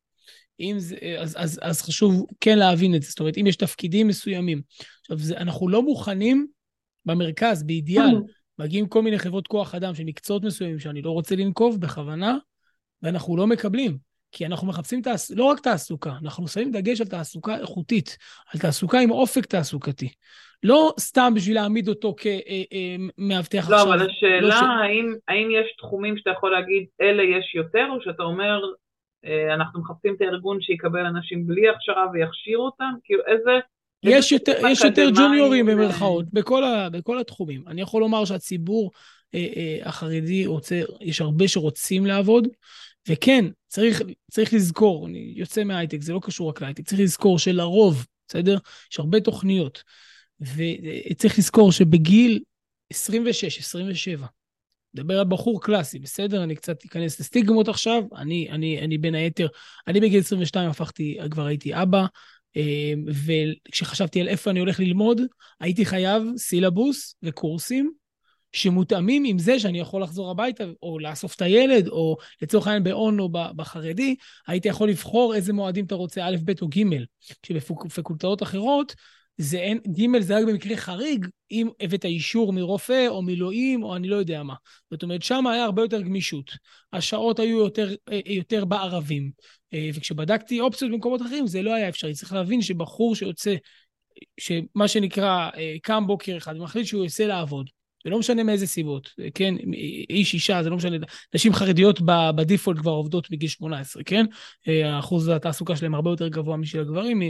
אם זה, אז, אז, אז חשוב כן להבין את זה. זאת אומרת, אם יש תפקידים מסוימים. עכשיו, זה, אנחנו לא מוכנים במרכז, באידיאל, מגיעים כל מיני חברות כוח אדם של מקצועות מסוימים שאני לא רוצה לנקוב בכוונה, ואנחנו לא מקבלים. כי אנחנו מחפשים תעס... לא רק תעסוקה, אנחנו שמים דגש על תעסוקה איכותית, על תעסוקה עם אופק תעסוקתי. לא סתם בשביל להעמיד אותו כמאבטח לא, עכשיו. לא, אבל השאלה לא ש... האם, האם יש תחומים שאתה יכול להגיד אלה יש יותר, או שאתה אומר אה, אנחנו מחפשים את הארגון שיקבל אנשים בלי הכשרה ויכשיר אותם? כאילו איזה... יש יותר, יש יותר ג'וניורים במרכאות, בכל, ה, בכל התחומים. אני יכול לומר שהציבור אה, אה, החרדי רוצה, יש הרבה שרוצים לעבוד, וכן, צריך, צריך לזכור, אני יוצא מההייטק, זה לא קשור רק להייטק, צריך לזכור שלרוב, בסדר? יש הרבה תוכניות, וצריך לזכור שבגיל 26, 27, מדבר על בחור קלאסי, בסדר? אני קצת אכנס לסטיגמות עכשיו, אני, אני, אני בין היתר, אני בגיל 22 הפכתי, כבר הייתי אבא, אה, וכשחשבתי על איפה אני הולך ללמוד, הייתי חייב סילבוס וקורסים שמותאמים עם זה שאני יכול לחזור הביתה, או לאסוף את הילד, או לצורך העניין באון או בחרדי, הייתי יכול לבחור איזה מועדים אתה רוצה, א', ב' או ג', כשבפקולטאות אחרות, זה אין, ג' זה רק במקרה חריג, אם הבאת אישור מרופא או מילואים או אני לא יודע מה. זאת אומרת, שם היה הרבה יותר גמישות. השעות היו יותר, אה, יותר בערבים. אה, וכשבדקתי אופציות במקומות אחרים, זה לא היה אפשרי. צריך להבין שבחור שיוצא, שמה שנקרא, אה, קם בוקר אחד ומחליט שהוא יוצא לעבוד, ולא משנה מאיזה סיבות, כן? איש, אישה, זה לא משנה. נשים חרדיות בדיפולט כבר עובדות בגיל 18, כן? אחוז התעסוקה שלהם הרבה יותר גבוה משל הגברים,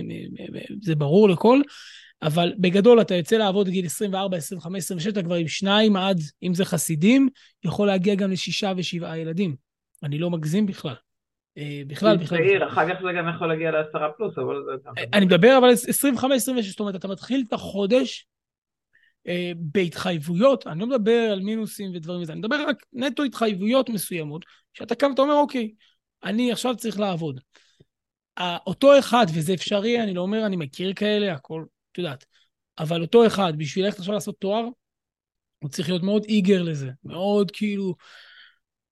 זה ברור לכל. אבל בגדול אתה יוצא לעבוד בגיל 24, 25, 26, אתה כבר עם שניים עד, אם זה חסידים, יכול להגיע גם לשישה ושבעה ילדים. אני לא מגזים בכלל. אה, בכלל, בכלל. צעיר, אחר כך זה גם יכול להגיע לעשרה פלוס, אבל זה... אני מדבר אבל 25, 26, זאת אומרת, אתה מתחיל את החודש אה, בהתחייבויות, אני לא מדבר על מינוסים ודברים מזה, אני מדבר רק נטו התחייבויות מסוימות, שאתה קם ואתה אומר, אוקיי, אני עכשיו צריך לעבוד. אותו אחד, וזה אפשרי, אני לא אומר, אני מכיר כאלה, הכל, את יודעת, אבל אותו אחד, בשביל ללכת עכשיו לעשות תואר, הוא צריך להיות מאוד איגר לזה, מאוד כאילו,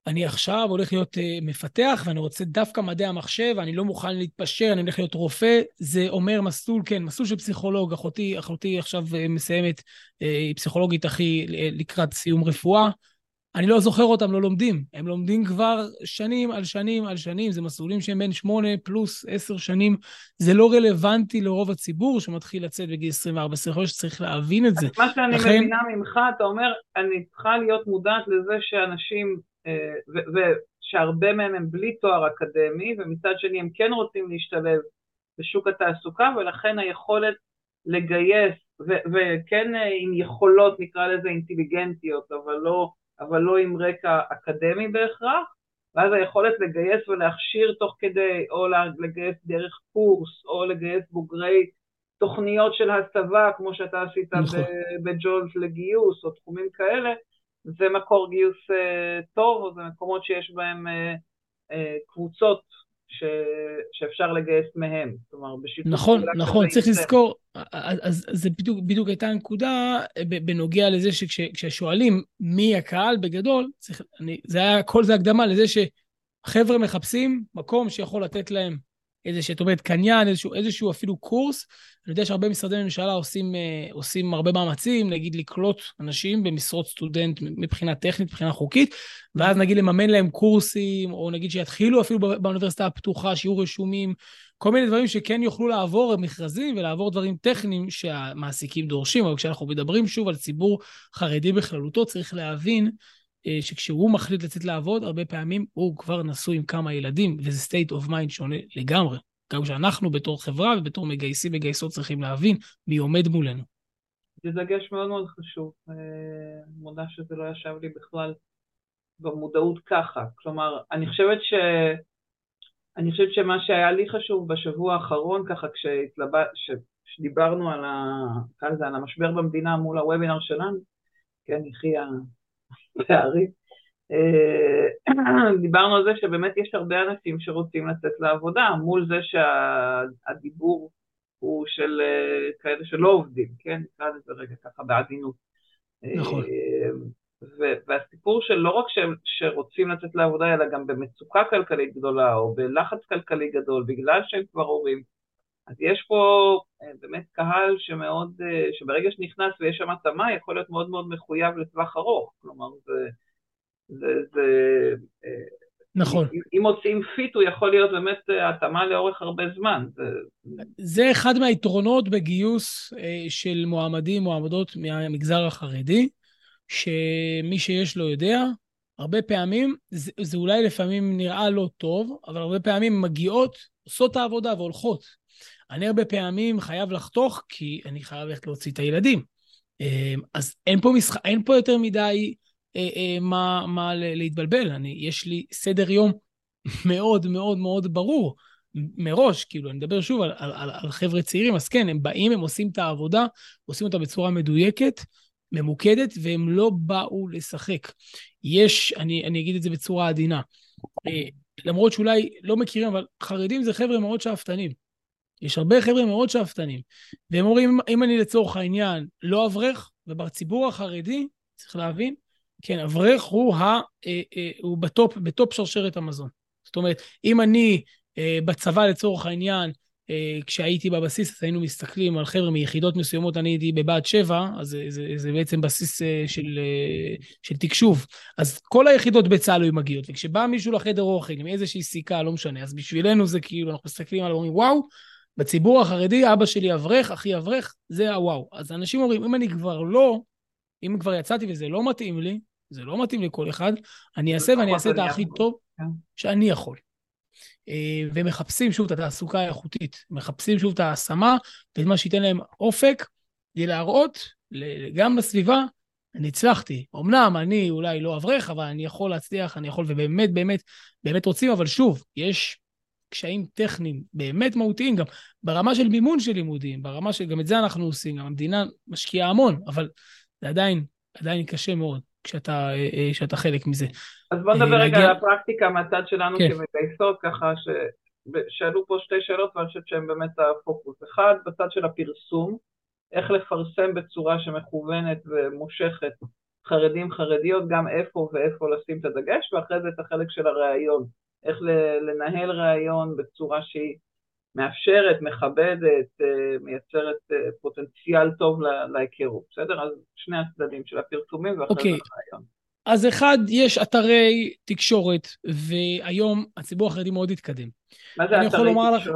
אני עכשיו הולך להיות uh, מפתח ואני רוצה דווקא מדעי המחשב, אני לא מוכן להתפשר, אני הולך להיות רופא, זה אומר מסלול, כן, מסלול של פסיכולוג, אחותי, אחותי עכשיו uh, מסיימת, uh, היא פסיכולוגית הכי לקראת סיום רפואה, אני לא זוכר אותם לא לומדים, הם לומדים כבר שנים על שנים על שנים, זה מסלולים שהם בין שמונה פלוס עשר שנים, זה לא רלוונטי לרוב הציבור שמתחיל לצאת בגיל 24, יכול להיות שצריך להבין את זה. מה שאני לכן... מבינה ממך, אתה אומר, אני צריכה להיות מודעת לזה שאנשים אה, ושהרבה מהם הם בלי תואר אקדמי, ומצד שני הם כן רוצים להשתלב בשוק התעסוקה, ולכן היכולת לגייס, וכן אה, עם יכולות, נקרא לזה אינטליגנטיות, אבל לא, אבל לא עם רקע אקדמי בהכרח, ואז היכולת לגייס ולהכשיר תוך כדי, או לגייס דרך קורס, או לגייס בוגרי תוכניות של הסבה, כמו שאתה עשית נכון. בג'ולס לגיוס, או תחומים כאלה, זה מקור גיוס uh, טוב, או זה מקומות שיש בהם uh, uh, קבוצות ש... שאפשר לגייס מהם. כלומר, בשיתוף נכון, נכון, צריך יצא. לזכור, אז, אז זה בדיוק, בדיוק הייתה הנקודה בנוגע לזה שכששואלים מי הקהל בגדול, צריך, אני, זה היה, כל זה הקדמה לזה שחבר'ה מחפשים מקום שיכול לתת להם איזה שאת אומרת קניין, איזשהו, איזשהו אפילו קורס. אני יודע שהרבה משרדי ממשלה עושים, אה, עושים הרבה מאמצים, נגיד לקלוט אנשים במשרות סטודנט מבחינה טכנית, מבחינה חוקית, ואז נגיד לממן להם קורסים, או נגיד שיתחילו אפילו באוניברסיטה הפתוחה, שיהיו רשומים, כל מיני דברים שכן יוכלו לעבור מכרזים ולעבור דברים טכניים שהמעסיקים דורשים, אבל כשאנחנו מדברים שוב על ציבור חרדי בכללותו, צריך להבין שכשהוא מחליט לצאת לעבוד, הרבה פעמים הוא כבר נשוי עם כמה ילדים, וזה state of mind שונה לגמרי. גם שאנחנו בתור חברה ובתור מגייסים מגייסות צריכים להבין מי עומד מולנו. זה דגש מאוד מאוד חשוב. אה, מודה שזה לא ישב לי בכלל במודעות ככה. כלומר, אני חושבת ש... אני חושבת שמה שהיה לי חשוב בשבוע האחרון, ככה כשדיברנו על, ה... על המשבר במדינה מול הוובינר שלנו, כן, יחי הפערים, אה, דיברנו על זה שבאמת יש הרבה אנשים שרוצים לצאת לעבודה, מול זה שהדיבור הוא של אה, כאלה שלא עובדים, כן? נקרא לזה רגע ככה בעדינות. נכון. אה, והסיפור של לא רק שרוצים לצאת לעבודה, אלא גם במצוקה כלכלית גדולה, או בלחץ כלכלי גדול, בגלל שהם כבר הורים. אז יש פה באמת קהל שמאוד, שברגע שנכנס ויש שם התאמה, יכול להיות מאוד מאוד מחויב לטווח ארוך. כלומר, זה... זה, זה נכון. אם, אם מוצאים פיט הוא יכול להיות באמת אה, התאמה לאורך הרבה זמן. זה, זה אחד מהיתרונות בגיוס אה, של מועמדים, מועמדות מהמגזר החרדי, שמי שיש לו יודע, הרבה פעמים, זה, זה אולי לפעמים נראה לא טוב, אבל הרבה פעמים מגיעות, עושות את העבודה והולכות. אני הרבה פעמים חייב לחתוך, כי אני חייב ללכת להוציא את הילדים. אה, אז אין פה, משח... אין פה יותר מדי אה, אה, מה, מה להתבלבל. אני, יש לי סדר יום מאוד מאוד מאוד ברור מראש, כאילו, אני מדבר שוב על, על, על, על חבר'ה צעירים, אז כן, הם באים, הם עושים את העבודה, עושים אותה בצורה מדויקת, ממוקדת, והם לא באו לשחק. יש, אני, אני אגיד את זה בצורה עדינה, אה, למרות שאולי לא מכירים, אבל חרדים זה חבר'ה מאוד שאפתנים. יש הרבה חבר'ה מאוד שאפתנים. והם אומרים, אם אני לצורך העניין לא אברך, ובציבור החרדי, צריך להבין, כן, אברך הוא, ה, אה, אה, הוא ב top, ב top שרשרת המזון. זאת אומרת, אם אני בצבא לצורך העניין, כשהייתי בבסיס, אז היינו מסתכלים על חבר'ה מיחידות מסוימות, אני הייתי בבה"ד 7, אז זה, זה, זה בעצם בסיס אה, של, אה, של תקשוב. אז כל היחידות בצה"ל היו מגיעות, וכשבא מישהו לחדר אוכל עם איזושהי סיכה, לא משנה, אז בשבילנו זה כאילו, אנחנו מסתכלים עליו ואומרים, וואו, בציבור החרדי, אבא שלי אברך, אחי אברך, זה הוואו. אז אנשים אומרים, אם אני כבר לא, אם כבר יצאתי וזה לא מתאים לי, זה לא מתאים לכל אחד, אני אעשה ואני אעשה את הכי טוב כן. שאני יכול. אה, ומחפשים שוב את התעסוקה האיכותית, מחפשים שוב את ההשמה ואת מה שייתן להם אופק, כדי להראות גם לסביבה, אני הצלחתי. אמנם אני אולי לא אברך, אבל אני יכול להצליח, אני יכול, ובאמת, באמת, באמת רוצים, אבל שוב, יש קשיים טכניים באמת מהותיים, גם ברמה של מימון של לימודים, ברמה של, גם את זה אנחנו עושים, גם המדינה משקיעה המון, אבל זה עדיין, עדיין קשה מאוד. כשאתה, אה, אה, כשאתה חלק מזה. אז בוא נדבר רגע על הפרקטיקה מהצד שלנו כן. כמגייסות, ככה ששאלו פה שתי שאלות ואני חושבת שהן באמת הפוקוס. אחד, בצד של הפרסום, איך לפרסם בצורה שמכוונת ומושכת חרדים חרדיות, גם איפה ואיפה לשים את הדגש, ואחרי זה את החלק של הראיון, איך לנהל ראיון בצורה שהיא מאפשרת, מכבדת, אה, מייצרת אה, פוטנציאל טוב להיכרות, בסדר? אז שני הצדדים של הפרסומים ואחרי okay. זה אוקיי. הרעיון. אז אחד, יש אתרי תקשורת, והיום הציבור החרדי מאוד התקדם. מה זה אתרי תקשורת? לך,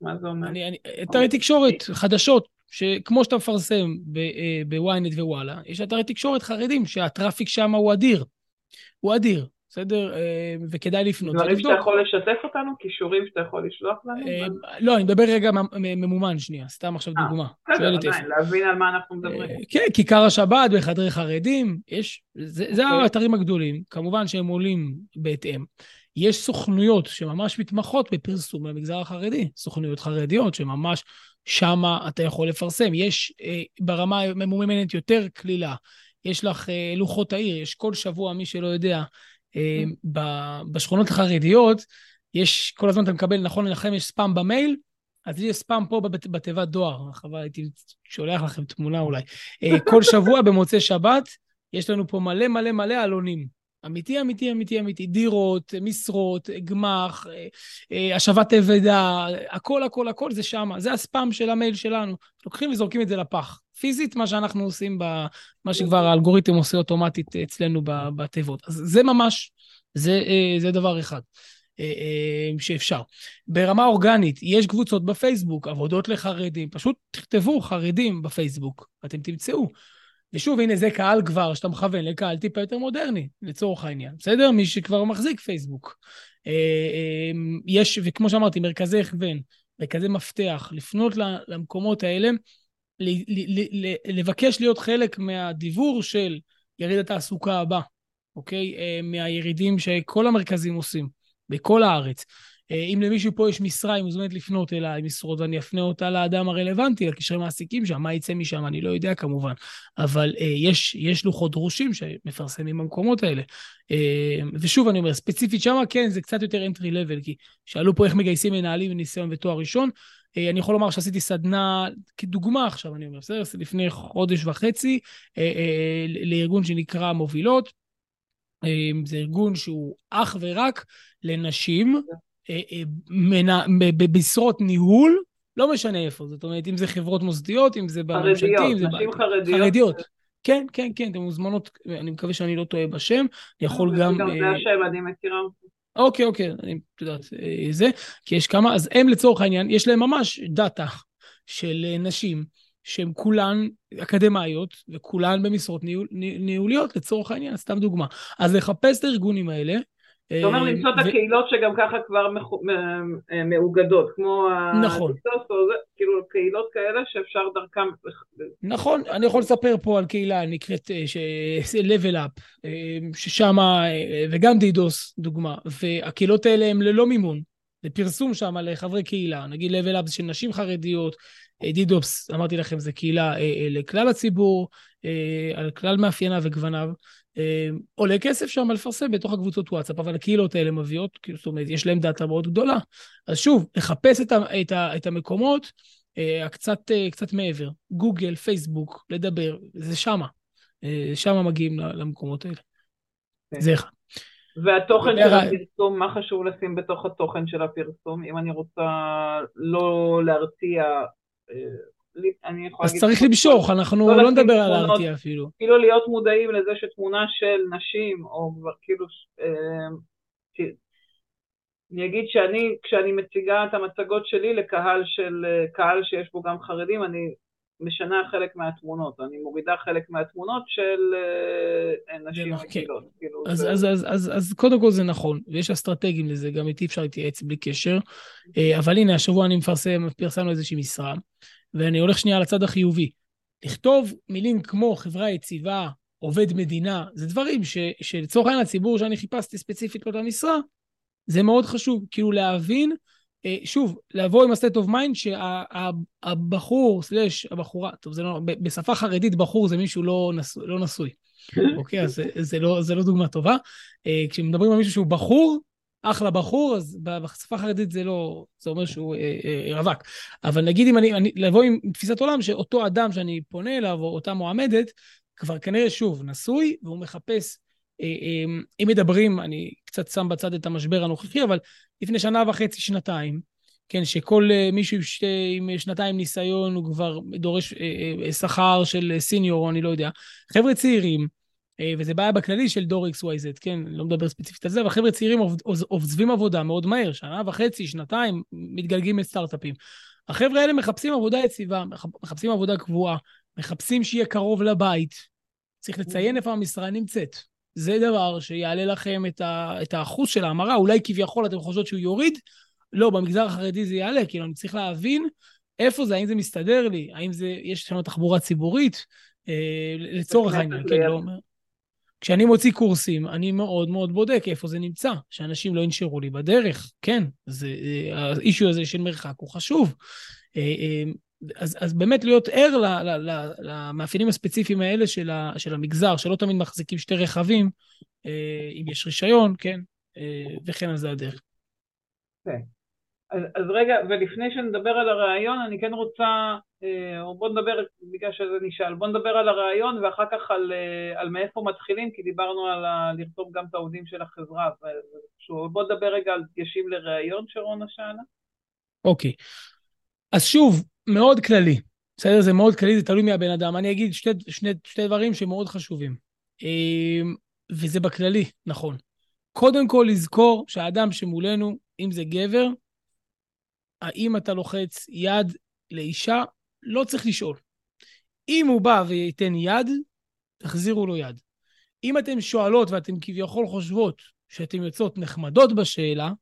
מה זה אומר? אני, אני, אתרי תקשורת, חדשות, שכמו שאתה מפרסם אה, בוויינט ווואלה, יש אתרי תקשורת חרדים שהטראפיק שם הוא אדיר. הוא אדיר. בסדר? אה, וכדאי לפנות. דברים שאתה יכול לשתף אותנו? כישורים שאתה יכול לשלוח לנו? אה, לא, אני מדבר רגע ממומן שנייה, סתם עכשיו אה, דוגמה. בסדר, עדיין, להבין על מה אנחנו מדברים. כן, כיכר השבת בחדרי חרדים, יש, זה אוקיי. האתרים הגדולים, כמובן שהם עולים בהתאם. יש סוכנויות שממש מתמחות בפרסום במגזר החרדי, סוכנויות חרדיות שממש שמה אתה יכול לפרסם. יש ברמה ממומנת יותר קלילה. יש לך לוחות העיר, יש כל שבוע, מי שלא יודע, בשכונות החרדיות, יש, כל הזמן אתה מקבל, נכון לכם יש ספאם במייל, אז יש ספאם פה בתיבת דואר, חבל, הייתי שולח לכם תמונה אולי. אה, כל שבוע במוצאי שבת, יש לנו פה מלא מלא מלא עלונים. אמיתי, אמיתי, אמיתי, אמיתי. דירות, משרות, גמ"ח, אה, השבת אבדה, הכל, הכל, הכל זה שם. זה הספאם של המייל שלנו. לוקחים וזורקים את זה לפח. פיזית, מה שאנחנו עושים, מה שכבר האלגוריתם עושה אוטומטית אצלנו בתיבות. אז זה ממש, זה, אה, זה דבר אחד. שאפשר. ברמה אורגנית, יש קבוצות בפייסבוק, עבודות לחרדים, פשוט תכתבו חרדים בפייסבוק, ואתם תמצאו. ושוב, הנה זה קהל כבר שאתה מכוון לקהל טיפה יותר מודרני, לצורך העניין, בסדר? מי שכבר מחזיק פייסבוק. יש, וכמו שאמרתי, מרכזי הכוון, מרכזי מפתח, לפנות למקומות האלה, לבקש להיות חלק מהדיבור של יריד התעסוקה הבא, אוקיי? אה, מהירידים שכל המרכזים עושים, בכל הארץ. אה, אם למישהו פה יש משרה, היא מוזמנת לפנות אליי משרות, ואני אפנה אותה לאדם הרלוונטי, לקשרי מעסיקים שם, מה יצא משם, אני לא יודע כמובן. אבל אה, יש, יש לוחות דרושים שמפרסמים במקומות האלה. אה, ושוב, אני אומר, ספציפית שמה, כן, זה קצת יותר entry level, כי שאלו פה איך מגייסים מנהלים עם ותואר ראשון. אה, אני יכול לומר שעשיתי סדנה, כדוגמה עכשיו, אני אומר, בסדר? לפני חודש וחצי, אה, אה, לארגון שנקרא מובילות. זה ארגון שהוא אך ורק לנשים. אה, במשרות ניהול, לא משנה איפה, זאת אומרת, אם זה חברות מוסדיות, אם זה בממשלתי, אם זה... נשים חרדיות. חרדיות. כן, כן, כן, אתן מוזמנות, אני מקווה שאני לא טועה בשם, אני יכול גם... גם זה השם, אני מכירה. אוקיי, אוקיי, אני יודעת, זה, כי יש כמה, אז הם לצורך העניין, יש להם ממש דאטה של נשים שהן כולן אקדמאיות וכולן במשרות ניהול, ניהוליות לצורך העניין, סתם דוגמה. אז לחפש את הארגונים האלה, זאת אומרת אה, למצוא את הקהילות שגם ככה כבר אה, מאוגדות, כמו נכון. כאילו קהילות כאלה שאפשר דרכם... נכון, אני יכול לספר פה על קהילה נקראת אה, level up, ששם, וגם דידוס דוגמה, והקהילות האלה הן ללא מימון, זה פרסום שם לחברי קהילה, נגיד level up של נשים חרדיות, דידופס, אמרתי לכם, זה קהילה לכלל הציבור, על כלל מאפייניו וגווניו. אה, עולה כסף שם לפרסם בתוך הקבוצות וואטסאפ, אבל הקהילות האלה מביאות, כאילו, זאת אומרת, יש להם דאטה מאוד גדולה. אז שוב, לחפש את, ה, את, ה, את המקומות אה, קצת, אה, קצת מעבר. גוגל, פייסבוק, לדבר, זה שמה. שמה מגיעים למקומות האלה. כן. זה אחד. והתוכן של הפרסום, מה חשוב לשים בתוך התוכן של הפרסום? אם אני רוצה לא להרתיע אני יכולה להגיד... אז צריך למשוך, אנחנו לא, לא נדבר על להרתיע אפילו. כאילו להיות מודעים לזה שתמונה של נשים, או כאילו... אה, אני אגיד שאני, כשאני מציגה את המצגות שלי לקהל של, קהל שיש בו גם חרדים, אני משנה חלק מהתמונות, אני מורידה חלק מהתמונות של אה, נשים רגילות. כן. כאילו אז, זה... אז, אז, אז, אז קודם כל זה נכון, ויש אסטרטגים לזה, גם איתי אפשר להתייעץ בלי קשר, אה, אבל הנה, השבוע אני מפרסם, פרסמנו איזושהי משרה. ואני הולך שנייה לצד החיובי. לכתוב מילים כמו חברה יציבה, עובד מדינה, זה דברים ש, שלצורך העניין הציבור שאני חיפשתי ספציפית לאותה משרה, זה מאוד חשוב, כאילו להבין, אה, שוב, לבוא עם ה-state of mind שהבחור, שה, סלש, הבחורה, טוב, זה לא, בשפה חרדית בחור זה מישהו לא, נס, לא נשוי, אוקיי? אז זה, זה, לא, זה לא דוגמה טובה. אה, כשמדברים על מישהו שהוא בחור, אחלה בחור, אז בשפה החרדית זה לא, זה אומר שהוא אה, אה, רווק. אבל נגיד אם אני, אני, לבוא עם תפיסת עולם שאותו אדם שאני פונה אליו, או אותה מועמדת, כבר כנראה שוב נשוי, והוא מחפש, אה, אה, אם מדברים, אני קצת שם בצד את המשבר הנוכחי, אבל לפני שנה וחצי, שנתיים, כן, שכל אה, מישהו עם, שתי, עם שנתיים ניסיון הוא כבר דורש אה, אה, שכר של סיניור, אני לא יודע. חבר'ה צעירים, אה, וזה בעיה בכללי של דור XYZ, כן? אני לא מדבר ספציפית על זה, אבל חבר'ה צעירים עוזבים עבודה מאוד מהר, שנה וחצי, שנתיים, מתגלגים לסטארט-אפים. החבר'ה האלה מחפשים עבודה יציבה, מחפשים עבודה קבועה, מחפשים שיהיה קרוב לבית. צריך לציין איפה המשרה נמצאת. זה דבר שיעלה לכם את, ה, את האחוז של ההמרה, אולי כביכול אתם חושבות שהוא יוריד, לא, במגזר החרדי זה יעלה, כאילו אני צריך להבין איפה זה, האם זה מסתדר לי, האם זה, יש שם תחבורה ציבורית, אה, לצורך העניין, כן, לא אומר. כשאני מוציא קורסים, אני מאוד מאוד בודק איפה זה נמצא, שאנשים לא ינשרו לי בדרך. כן, זה, האישו הזה של מרחק הוא חשוב. אה, אה, אז, אז באמת להיות ער למאפיינים הספציפיים האלה של, ה, של המגזר, שלא תמיד מחזיקים שתי רכבים, אה, אם יש רישיון, כן, וכן על זה הדרך. אז, אז רגע, ולפני שנדבר על הרעיון, אני כן רוצה, אה, או בוא נדבר, בגלל שזה נשאל, בוא נדבר על הרעיון ואחר כך על, אה, על מאיפה מתחילים, כי דיברנו על ה, לכתוב גם את העובדים של החברה. בוא נדבר רגע על דגשים לרעיון שרונה שאלה. אוקיי. אז שוב, מאוד כללי. בסדר? זה מאוד כללי, זה תלוי מהבן אדם. אני אגיד שתי, שני, שתי דברים שמאוד חשובים. אה, וזה בכללי, נכון. קודם כל לזכור שהאדם שמולנו, אם זה גבר, האם אתה לוחץ יד לאישה, לא צריך לשאול. אם הוא בא וייתן יד, תחזירו לו יד. אם אתן שואלות ואתן כביכול חושבות שאתן יוצאות נחמדות בשאלה,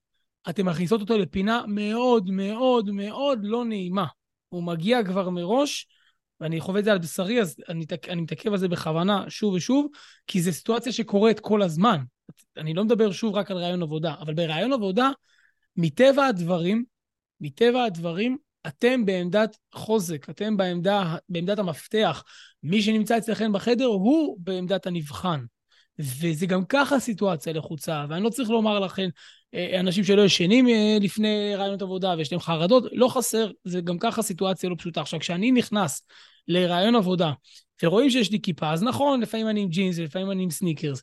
אתן מכניסות אותו לפינה מאוד מאוד מאוד לא נעימה. הוא מגיע כבר מראש, ואני חווה את זה על בשרי, אז אני, אני מתעכב על זה בכוונה שוב ושוב, כי זו סיטואציה שקורית כל הזמן. אני לא מדבר שוב רק על רעיון עבודה, אבל ברעיון עבודה, מטבע הדברים, מטבע הדברים, אתם בעמדת חוזק, אתם בעמדה, בעמדת המפתח. מי שנמצא אצלכם בחדר הוא בעמדת הנבחן. וזה גם ככה סיטואציה לחוצה, ואני לא צריך לומר לכם, אה, אנשים שלא ישנים אה, לפני ראיונות עבודה ויש להם חרדות, לא חסר, זה גם ככה סיטואציה לא פשוטה. עכשיו, כשאני נכנס לראיון עבודה, ורואים שיש לי כיפה, אז נכון, לפעמים אני עם ג'ינס ולפעמים אני עם סניקרס,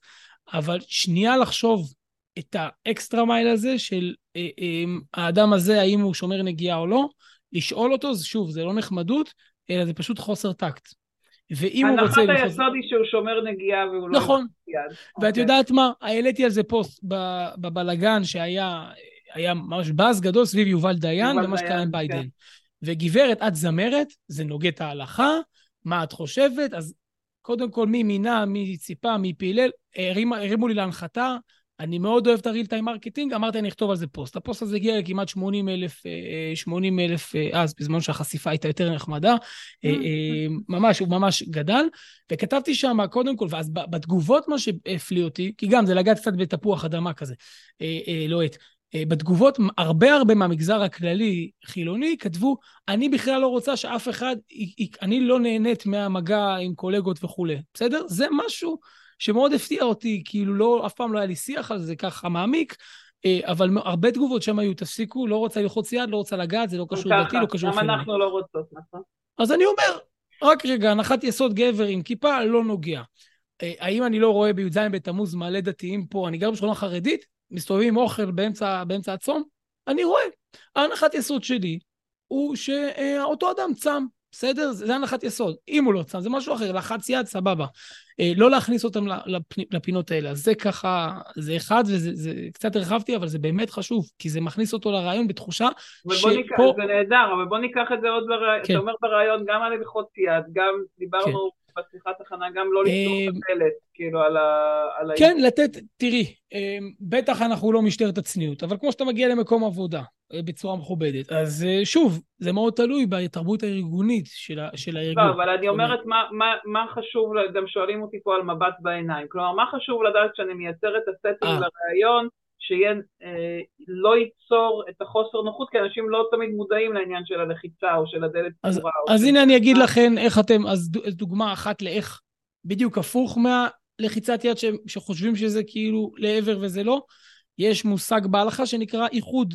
אבל שנייה לחשוב את ה extra mile הזה של אה, אה, האדם הזה, האם הוא שומר נגיעה או לא, לשאול אותו, שוב, זה לא נחמדות, אלא זה פשוט חוסר טקט. ואם הוא רוצה... הנחת היסוד היא שהוא שומר נגיעה והוא לא... נכון. ואת אוקיי. יודעת מה? העליתי על זה פוסט בבלגן שהיה היה ממש באז גדול סביב יובל דיין ומה שקרה עם ביידן. כן. וגברת, את זמרת, זה נוגד את ההלכה, מה את חושבת? אז קודם כל, מי מינה, מי ציפה, מי פילל, הרימו לי להנחתה, אני מאוד אוהב את ה real-time marketing, אמרתי אני אכתוב על זה פוסט. הפוסט הזה הגיע לכמעט 80 אלף, 80 אה, אלף אה, אז, בזמן שהחשיפה הייתה יותר נחמדה, אה, ממש, הוא ממש גדל, וכתבתי שם קודם כל, ואז בתגובות מה שהפליא אותי, כי גם זה לגעת קצת בתפוח אדמה כזה, לוהט. בתגובות, הרבה הרבה מהמגזר הכללי חילוני כתבו, אני בכלל לא רוצה שאף אחד, אני לא נהנית מהמגע עם קולגות וכולי, בסדר? זה משהו שמאוד הפתיע אותי, כאילו לא, אף פעם לא היה לי שיח על זה ככה מעמיק, אה, אבל הרבה תגובות שם היו, תפסיקו, לא רוצה ללחוץ יד, לא רוצה לגעת, זה לא קשור דתי, לא קשור גם אנחנו לא רוצות, נכון? אז אני אומר, רק רגע, הנחת יסוד גבר עם כיפה לא נוגע. אה, האם אני לא רואה בי"ז בתמוז מלא דתיים פה, אני גר בשכונה חרדית, מסתובבים עם אוכל באמצע, באמצע הצום? אני רואה. ההנחת יסוד שלי הוא שאותו אדם צם, בסדר? זה הנחת יסוד. אם הוא לא צם, זה משהו אחר, לחץ יד, סבבה. אה, לא להכניס אותם לפינות האלה. אז זה ככה, זה אחד, וזה קצת הרחבתי, אבל זה באמת חשוב, כי זה מכניס אותו לרעיון בתחושה שפה... ניקח, זה נהדר, אבל בוא ניקח את זה עוד ברעיון, כן. אתה אומר ברעיון גם על הלכות יד, גם דיברנו כן. בשיחת הכנה, גם לא לסגור את אה, הדלת, כאילו על ה... כן, לתת, תראי, אה, בטח אנחנו לא משטרת הצניעות, אבל כמו שאתה מגיע למקום עבודה, אה, בצורה מכובדת. אז אה, שוב, זה מאוד תלוי בתרבות הארגונית של, הארגון. לא, אבל אני אומרת, מה, חשוב, גם שואלים אותי פה על מבט בעיניים. כלומר, מה חשוב לדעת כשאני מייצר את הסטינג אה. לראיון, שיהיה, אה, לא ייצור את החוסר נוחות, כי אנשים לא תמיד מודעים לעניין של הלחיצה או של הדלת אז, פתורה. אז הנה אני אגיד לכם איך אתם, אז דוגמה אחת לאיך בדיוק הפוך מהלחיצת יד ש, שחושבים שזה כאילו לעבר וזה לא. יש מושג בהלכה שנקרא איחוד.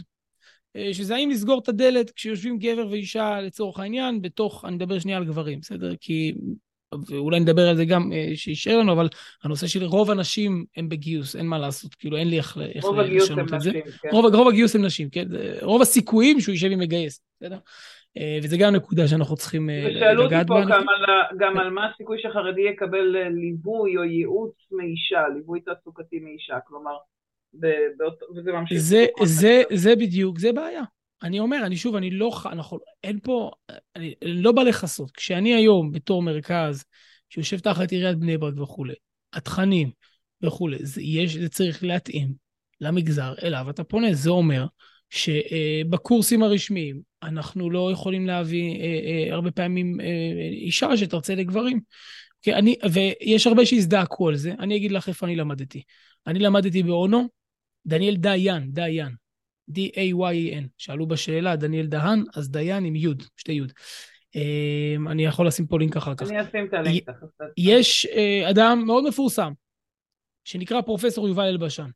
אה, שזה האם לסגור את הדלת כשיושבים גבר ואישה לצורך העניין, בתוך, אני מדבר שנייה על גברים, בסדר? כי, ואולי נדבר על זה גם אה, שישאר לנו, אבל הנושא של רוב הנשים הם בגיוס, אין מה לעשות, כאילו אין לי איך, איך לשנות את זה. כן. רוב, רוב הגיוס הם נשים, כן? רוב הסיכויים שהוא יישב עם מגייס, בסדר? אה, וזה גם נקודה שאנחנו צריכים לגעת בה. ושאלו אותי פה גם, על, גם על מה הסיכוי שחרדי יקבל ליווי או ייעוץ מאישה, ליווי תעסוקתי מאישה, כלומר, וזה ממשיך. זה, זה, זה בדיוק, זה בעיה. אני אומר, אני שוב, אני לא, אנחנו, אין פה, אני לא בא לכסות. כשאני היום בתור מרכז, שיושב תחת עיריית בני ברק וכולי, התכנים וכולי, זה, יש, זה צריך להתאים למגזר אליו אתה פונה. זה אומר שבקורסים הרשמיים אנחנו לא יכולים להביא אה, אה, הרבה פעמים אה, אישה שתרצה לגברים. כי אני, ויש הרבה שהזדעקו על זה, אני אגיד לך איפה אני למדתי. אני למדתי באונו, דניאל דיין, דיין, D-A-Y-E-N. שאלו בשאלה, דניאל דהן, אז דיין עם י', שתי י'. אמ, אני יכול לשים פה לינק אחר כך. אני אשים את הלינק. יש אה, אדם מאוד מפורסם, שנקרא פרופסור יובל אלבשן,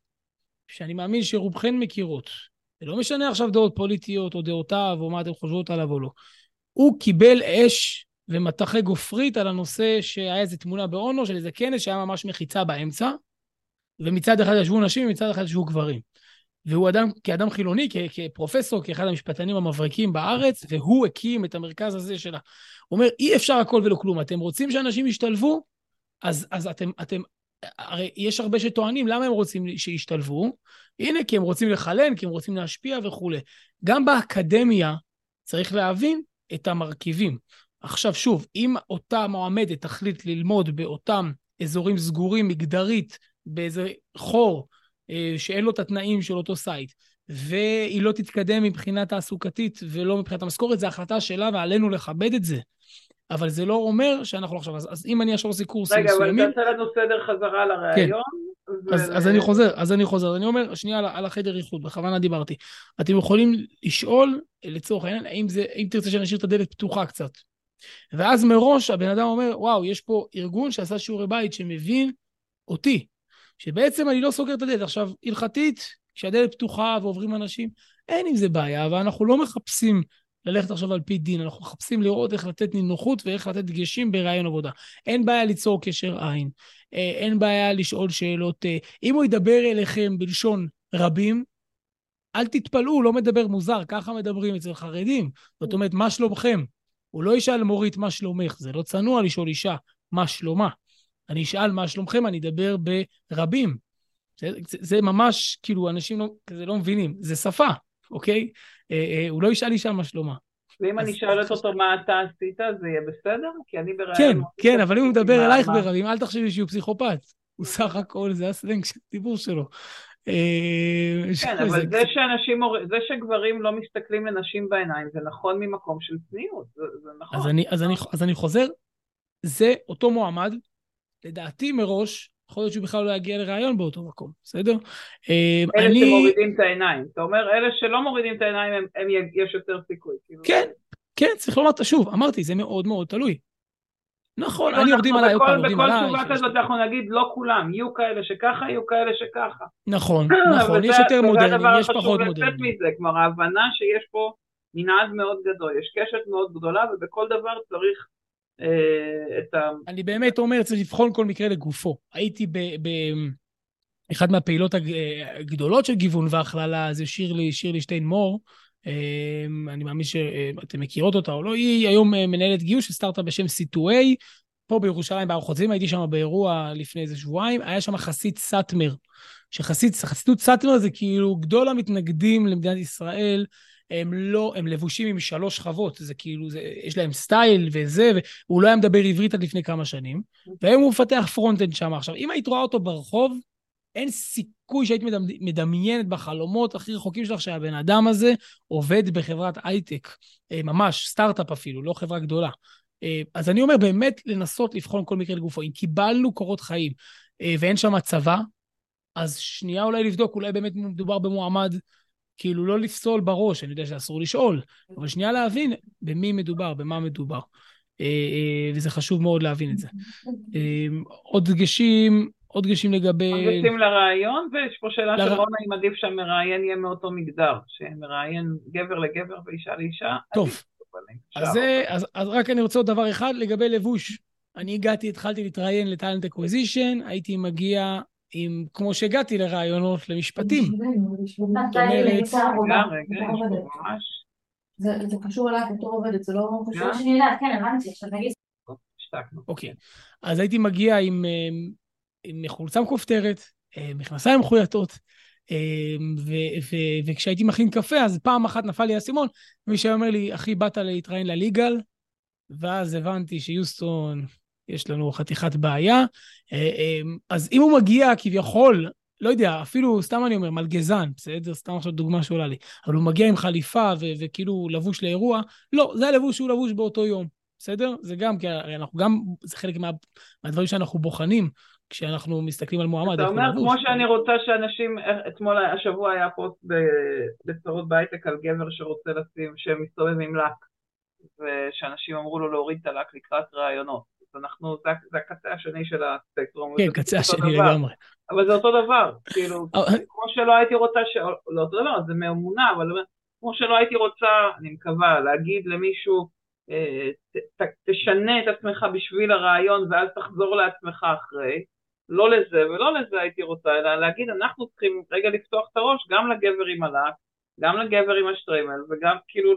שאני מאמין שרובכן מכירות. זה לא משנה עכשיו דעות פוליטיות או דעותיו או מה אתן חושבות עליו או לא. הוא קיבל אש ומטחי גופרית על הנושא שהיה איזו תמונה באונו של איזה כנס שהיה ממש מחיצה באמצע, ומצד אחד ישבו נשים ומצד אחד ישבו גברים. והוא אדם, כאדם חילוני, כ- כפרופסור, כאחד המשפטנים המבריקים בארץ, והוא הקים את המרכז הזה שלה. הוא אומר, אי אפשר הכל ולא כלום. אתם רוצים שאנשים ישתלבו? אז, אז אתם, אתם הרי יש הרבה שטוענים למה הם רוצים שישתלבו. הנה, כי הם רוצים לחלן, כי הם רוצים להשפיע וכולי. גם באקדמיה צריך להבין את המרכיבים. עכשיו שוב, אם אותה מועמדת תחליט ללמוד באותם אזורים סגורים מגדרית, באיזה חור שאין לו את התנאים של אותו site, והיא לא תתקדם מבחינה תעסוקתית ולא מבחינת המשכורת, זו החלטה שלה ועלינו לכבד את זה. אבל זה לא אומר שאנחנו לא עכשיו, אז, אז אם אני עכשיו עושה קורסים מסוימים... רגע, אבל תעשה לנו סדר חזרה לראיון. כן. ו... אז, אז אני חוזר, אז אני חוזר. אני אומר, שנייה על, על החדר ייחוד, בכוונה דיברתי. אתם יכולים לשאול, לצורך העניין, האם, זה, האם תרצה שנשאיר את הדלת פתוחה קצת. ואז מראש הבן אדם אומר, וואו, יש פה ארגון שעשה שיעורי בית שמבין אותי, שבעצם אני לא סוגר את הדלת. עכשיו, הלכתית, כשהדלת פתוחה ועוברים אנשים, אין עם זה בעיה, ואנחנו לא מחפשים ללכת עכשיו על פי דין, אנחנו מחפשים לראות איך לתת נינוחות ואיך לתת דגשים ברעיון עבודה. אין בעיה ליצור קשר עין, אה, אין בעיה לשאול שאלות. אה, אם הוא ידבר אליכם בלשון רבים, אל תתפלאו, לא מדבר מוזר, ככה מדברים אצל חרדים. זאת אומרת, מה שלומכם? הוא לא ישאל מורית מה שלומך, זה לא צנוע לשאול אישה מה שלומה. אני אשאל מה שלומכם, אני אדבר ברבים. זה, זה, זה ממש, כאילו, אנשים לא, כזה לא מבינים, זה שפה, אוקיי? אה, אה, הוא לא ישאל אישה מה שלומה. ואם אני שואלת אותו מה אתה עשית, זה יהיה בסדר? כי אני בראיון... כן, כן, אבל אם הוא מדבר אלייך ברבים, אל תחשבי שהוא פסיכופת. הוא סך הכל, זה הסלנג של הדיבור שלו. אה, כן, אבל זה שאנשים, זה שגברים לא מסתכלים לנשים בעיניים, זה נכון ממקום של צניעות, זה נכון. אז אני חוזר, זה אותו מועמד, לדעתי מראש, יכול להיות שהוא בכלל לא יגיע לראיון באותו מקום, בסדר? אה, אלה אני... שמורידים את העיניים. אתה אומר, אלה שלא מורידים את העיניים, הם, הם יש יותר סיכוי. כאילו. כן, כן, צריך לומר, שוב, אמרתי, זה מאוד מאוד תלוי. נכון, אני יורדים עליי, עוד פעם, יורדים עליי. בכל תשובה כזאת אנחנו נגיד, לא כולם, יהיו כאלה שככה, יהיו כאלה שככה. נכון, נכון, יש יותר מודרנים, יש פחות מודרנים. מזה, כלומר, ההבנה שיש פה מנעד מאוד גדול, יש קשת מאוד גדולה, ובכל דבר צריך את ה... אני באמת אומר, צריך לבחון כל מקרה לגופו. הייתי באחד מהפעילות הגדולות של גיוון והכללה, זה שירלי, שירלי שטיין מור. אה, אני מאמין שאתם מכירות אותה או לא, היא היום אה, מנהלת גיוס של סטארט-אפ בשם C2A, פה בירושלים בהר חוצבים, הייתי שם באירוע לפני איזה שבועיים, היה שם חסיד סאטמר, שחסידות סאטמר זה כאילו גדול המתנגדים למדינת ישראל, הם לא, הם לבושים עם שלוש שכבות, זה כאילו, זה, יש להם סטייל וזה, והוא לא היה מדבר עברית עד לפני כמה שנים, והיום הוא מפתח front-end שם. עכשיו, אם היית רואה אותו ברחוב, אין סיכוי שהיית מדמיינת בחלומות הכי רחוקים שלך שהבן אדם הזה עובד בחברת הייטק, אה, ממש, סטארט-אפ אפילו, לא חברה גדולה. אה, אז אני אומר, באמת לנסות לבחון כל מקרה לגופו. אם קיבלנו קורות חיים אה, ואין שם צבא, אז שנייה אולי לבדוק, אולי באמת מדובר במועמד כאילו לא לפסול בראש, אני יודע שאסור לשאול, אבל שנייה להבין במי מדובר, במה מדובר. אה, אה, וזה חשוב מאוד להבין את זה. אה, עוד דגשים, עוד דגשים לגבי... עוד דגשים לרעיון, ויש פה שאלה לר... של רונה, אם עדיף שהמראיין יהיה מאותו מגדר, שמראיין גבר לגבר ואישה לאישה. טוב, אז, זה, אז, אז רק אני רוצה עוד דבר אחד לגבי לבוש. אני הגעתי, התחלתי להתראיין ל talent acquisition, הייתי מגיע עם, כמו שהגעתי לראיונות למשפטים. זאת אומרת... זה קשור אלייך בתור עובדת, זה לא קשור שאני יודעת, כן, הבנתי, עכשיו תגיד. אוקיי, אז הייתי מגיע עם, עם חולצה מכופתרת, מכנסיים מחויטות, וכשהייתי מכין קפה, אז פעם אחת נפל לי האסימון, מישהו אומר לי, אחי, באת להתראיין לליגל? ואז הבנתי שיוסטון יש לנו חתיכת בעיה. אה, אה, אז אם הוא מגיע כביכול, לא יודע, אפילו, סתם אני אומר, מלגזן, בסדר? סתם עכשיו דוגמה שעולה לי. אבל הוא מגיע עם חליפה ו- וכאילו לבוש לאירוע, לא, זה הלבוש שהוא לבוש באותו יום, בסדר? זה גם, כי הרי אנחנו גם, זה חלק מה, מהדברים שאנחנו בוחנים. כשאנחנו מסתכלים על מועמד. אתה אומר, כמו שאני רוצה שאנשים, אתמול, השבוע היה פוסט בצרות בהייטק על גבר שרוצה לשים, שמסתובב עם לק, ושאנשים אמרו לו להוריד את הלק לקראת ראיונות. אנחנו, זה, זה הקצה השני של הספקטרום. כן, קצה השני לגמרי. אבל זה אותו דבר, כאילו, כמו שלא הייתי רוצה, ש... לא אותו דבר, זה מאמונה, אבל כמו שלא הייתי רוצה, אני מקווה, להגיד למישהו, אה, ת, תשנה את עצמך בשביל הרעיון ואז תחזור לעצמך אחרי, לא לזה ולא לזה הייתי רוצה, אלא להגיד, אנחנו צריכים רגע לפתוח את הראש גם לגבר עם הלק, גם לגבר עם השטריימל, וגם כאילו,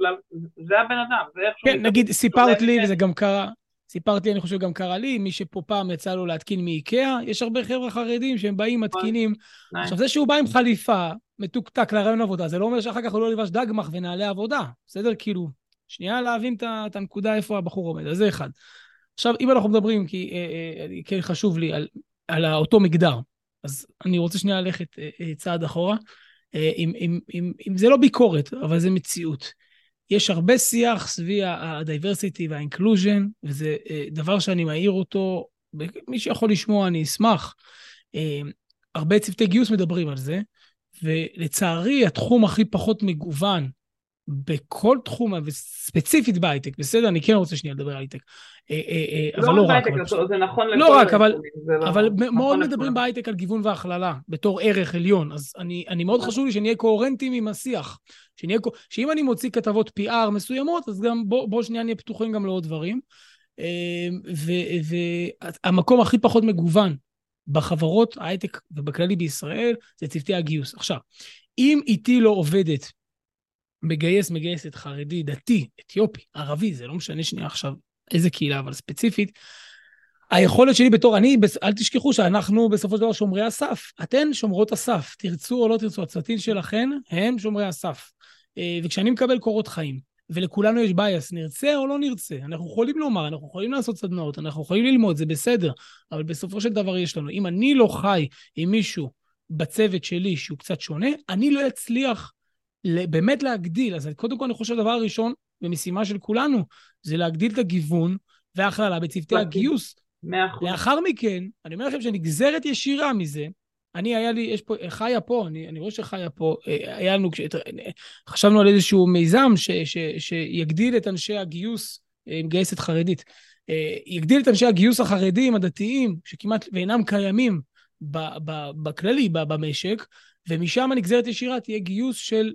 זה הבן אדם, זה איכשהו... כן, נגיד, סיפרת לי, וזה גם קרה, סיפרתי, אני חושב גם קרה לי, מי שפה פעם יצא לו להתקין מאיקאה, יש הרבה חבר'ה חרדים שהם באים, מתקינים. עכשיו, זה שהוא בא עם חליפה, מתוקתק לרעיון עבודה, זה לא אומר שאחר כך הוא לא לבש דגמח ונעלי עבודה, בסדר? כאילו, שנייה להבין את הנקודה איפה הבחור עומד, אז זה אחד. עכשיו, אם אנחנו מדברים, כי אה, אה, כן חשוב לי, על, על אותו מגדר, אז אני רוצה שנייה ללכת אה, אה, צעד אחורה. אה, אם, אם, אם, אם זה לא ביקורת, אבל זה מציאות. יש הרבה שיח סביב ה-diversity וה-inclusion, וזה אה, דבר שאני מעיר אותו, מי שיכול לשמוע, אני אשמח. אה, הרבה צוותי גיוס מדברים על זה, ולצערי, התחום הכי פחות מגוון בכל תחום, וספציפית בהייטק, בסדר? אני כן רוצה שנייה לדבר על הייטק. אה, אה, אה, אבל לא רק. זה נכון לכל... לא רק, אבל, לא אבל נכון מאוד מדברים בהייטק על גיוון והכללה, בתור ערך עליון. אז אני, אני מאוד חשוב לי שנהיה קוהרנטים עם השיח. שאם אני מוציא כתבות PR מסוימות, אז גם בוא, בוא שנייה נהיה פתוחים גם לעוד דברים. והמקום הכי פחות מגוון בחברות ההייטק ובכללי בישראל זה צוותי הגיוס. עכשיו, אם איתי לא עובדת מגייס, מגייסת, חרדי, דתי, אתיופי, ערבי, זה לא משנה שנייה עכשיו איזה קהילה, אבל ספציפית, היכולת שלי בתור, אני, אל תשכחו שאנחנו בסופו של דבר שומרי הסף. אתן שומרות הסף, תרצו או לא תרצו, הצוותים שלכן הם שומרי הסף. אה, וכשאני מקבל קורות חיים, ולכולנו יש בייס, נרצה או לא נרצה, אנחנו יכולים לומר, אנחנו יכולים לעשות סדנאות, אנחנו יכולים ללמוד, זה בסדר, אבל בסופו של דבר יש לנו. אם אני לא חי עם מישהו בצוות שלי שהוא קצת שונה, אני לא אצליח באמת להגדיל. אז קודם כל, אני חושב שהדבר הראשון, ומשימה של כולנו, זה להגדיל את הגיוון וההכללה בצוותי הגיוס. מאה אחוז. לאחר מכן, אני אומר לכם שנגזרת ישירה מזה, אני, היה לי, יש פה, חיה פה, אני, אני רואה שחיה פה, אה, היה לנו, חשבנו על איזשהו מיזם ש, ש, שיגדיל את אנשי הגיוס, אה, מגייסת חרדית, אה, יגדיל את אנשי הגיוס החרדים, הדתיים, שכמעט ואינם קיימים בכללי, במשק, ומשם הנגזרת ישירה תהיה גיוס של,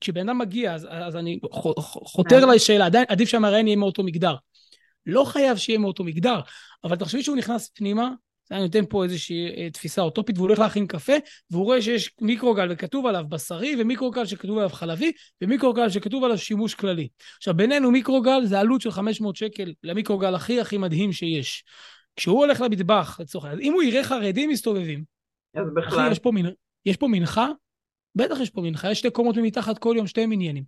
כשבן אדם מגיע, אז, אז אני חותר כן. לשאלה, עדיין עדיף שהמראיין יהיה מאותו מגדר. לא חייב שיהיה מאותו מגדר, אבל תחשבי שהוא נכנס פנימה, אני נותן פה איזושהי אה, תפיסה אוטופית, והוא הולך להכין קפה, והוא רואה שיש מיקרוגל וכתוב עליו בשרי, ומיקרוגל שכתוב עליו חלבי, ומיקרוגל שכתוב עליו שימוש כללי. עכשיו, בינינו מיקרוגל זה עלות של 500 שקל למיקרוגל הכי הכי מדהים שיש. כשהוא הולך למטבח, לצורך העניין, אם הוא יראה חרדים מסתובבים, אז בכלל. אחי, יש פה, מנ... יש פה מנחה? בטח יש פה מנחה, יש שתי קומות ממתחת כל יום, שתי מניינים.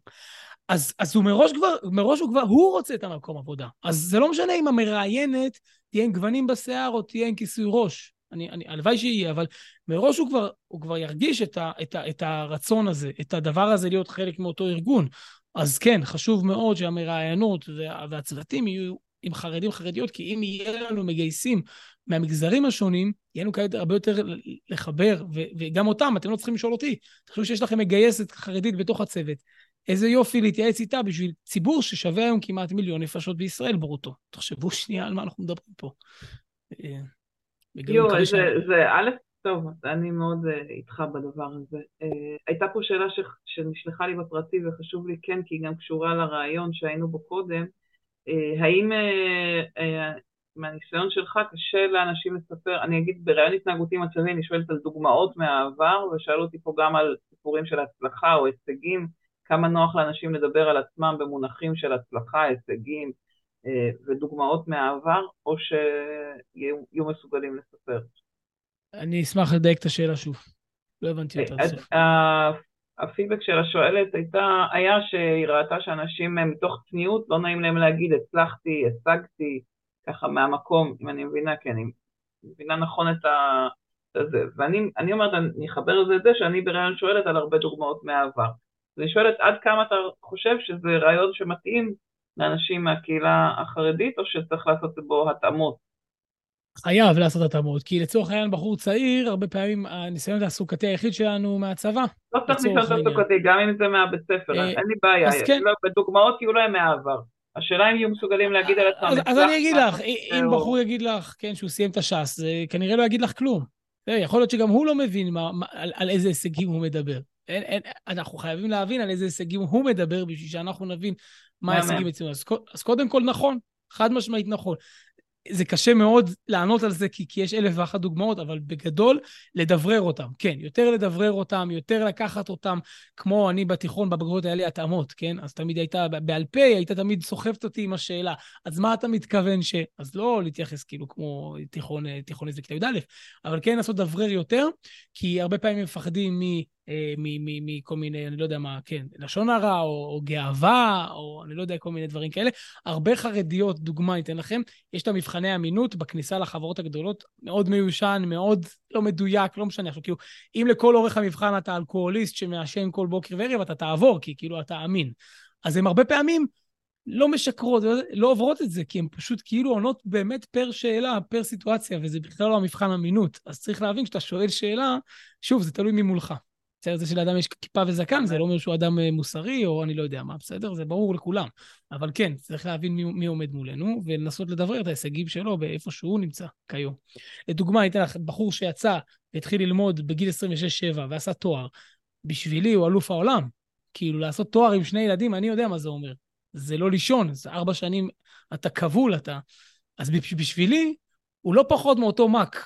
אז, אז הוא מראש כבר, מראש הוא כבר, הוא רוצה את המקום עבודה. אז זה לא משנה אם המראיינת תהיה עם גוונים בשיער או תהיה עם כיסוי ראש. אני, אני, הלוואי שיהיה, אבל מראש הוא כבר, הוא כבר ירגיש את, ה, את, ה, את הרצון הזה, את הדבר הזה להיות חלק מאותו ארגון. אז כן, חשוב מאוד שהמראיינות וה, והצוותים יהיו עם חרדים חרדיות, כי אם יהיה לנו מגייסים מהמגזרים השונים, יהיה לנו כאלה הרבה יותר לחבר, ו- וגם אותם, אתם לא צריכים לשאול אותי. תחשבו שיש לכם מגייסת חרדית בתוך הצוות. איזה יופי להתייעץ איתה בשביל ציבור ששווה היום כמעט מיליון נפשות בישראל ברוטו. תחשבו שנייה על מה אנחנו מדברים פה. אה, יואו, זה, זה א', טוב, אני מאוד uh, איתך בדבר הזה. Uh, הייתה פה שאלה ש, שנשלחה לי בפרטי וחשוב לי כן, כי היא גם קשורה לרעיון שהיינו בו קודם. Uh, האם uh, uh, מהניסיון שלך קשה לאנשים לספר, אני אגיד בראיון התנהגותי מצבי, אני שואלת על דוגמאות מהעבר, ושאלו אותי פה גם על סיפורים של הצלחה או הישגים, כמה נוח לאנשים לדבר על עצמם במונחים של הצלחה, הישגים אה, ודוגמאות מהעבר, או שיהיו מסוגלים לספר. אני אשמח לדייק את השאלה שוב. לא הבנתי אותה. הפידבק של השואלת הייתה, היה שהיא ראתה שאנשים מתוך צניעות, לא נעים להם להגיד הצלחתי, השגתי, ככה מהמקום, אם אני מבינה, כן, אני מבינה נכון את ה... זה. ואני אומרת, אני אחבר לזה את זה שאני בראיון שואלת על הרבה דוגמאות מהעבר. אני שואלת עד כמה אתה חושב שזה רעיון שמתאים לאנשים מהקהילה החרדית, או שצריך לעשות בו התאמות? חייב לעשות התאמות, כי לצורך העניין בחור צעיר, הרבה פעמים הניסיון התעסוקתי היחיד שלנו מהצבא. לא צריך ניסיון תעסוקתי, גם אם זה מהבית ספר, אה, אין לי בעיה. כן. לא, בדוגמאות יהיו להם מהעבר. השאלה אם יהיו מסוגלים להגיד על עצמם. אז, אני אגיד לך, אם בחור יגיד לך, כן, שהוא סיים את הש"ס, זה כנראה לא יגיד לך כלום. יכול להיות שגם הוא לא מבין מה, מה, על, על איזה הישגים הוא מדבר. אין, אין, אנחנו חייבים להבין על איזה הישגים הוא מדבר בשביל שאנחנו נבין מה ההישגים אצלנו. אז, אז קודם כל נכון, חד משמעית נכון. זה קשה מאוד לענות על זה, כי, כי יש אלף ואחת דוגמאות, אבל בגדול, לדברר אותם. כן, יותר לדברר אותם, יותר לקחת אותם, כמו אני בתיכון, בבגרות היה לי התאמות, כן? אז תמיד הייתה, בעל פה, היית תמיד סוחבת אותי עם השאלה. אז מה אתה מתכוון ש... אז לא להתייחס כאילו כמו תיכון, תיכוניסט בכיתה י"א, אבל כן לעשות דברר יותר, כי הרבה פעמים מפחדים מ... אה, מכל מיני, אני לא יודע מה, כן, לשון הרע, או, או גאווה, או אני לא יודע, כל מיני דברים כאלה. הרבה חרדיות, דוגמה אני אתן לכם, יש את המבחני אמינות בכניסה לחברות הגדולות, מאוד מיושן, מאוד לא מדויק, לא משנה. עכשיו, כאילו, אם לכל אורך המבחן אתה אלכוהוליסט שמעשן כל בוקר וערב, אתה תעבור, כי כאילו אתה אמין. אז הם הרבה פעמים לא משקרות, לא עוברות את זה, כי הן פשוט כאילו עונות באמת פר שאלה, פר סיטואציה, וזה בכלל לא המבחן אמינות. אז צריך להבין, כשאתה שואל שאלה, שוב, זה תלוי ממולך. בסדר, זה שלאדם יש כיפה וזקן, זה לא אומר שהוא אדם אה, מוסרי, או אני לא יודע מה, בסדר? זה ברור לכולם. אבל כן, צריך להבין מי, מי עומד מולנו, ולנסות לדברר את ההישגים שלו באיפה שהוא נמצא כיום. לדוגמה, אני אתן לך בחור שיצא והתחיל ללמוד בגיל 26-7 ועשה תואר, בשבילי הוא אלוף העולם. כאילו, לעשות תואר עם שני ילדים, אני יודע מה זה אומר. זה לא לישון, זה ארבע שנים, אתה כבול, אתה... אז בשבילי, הוא לא פחות מאותו מ"ק.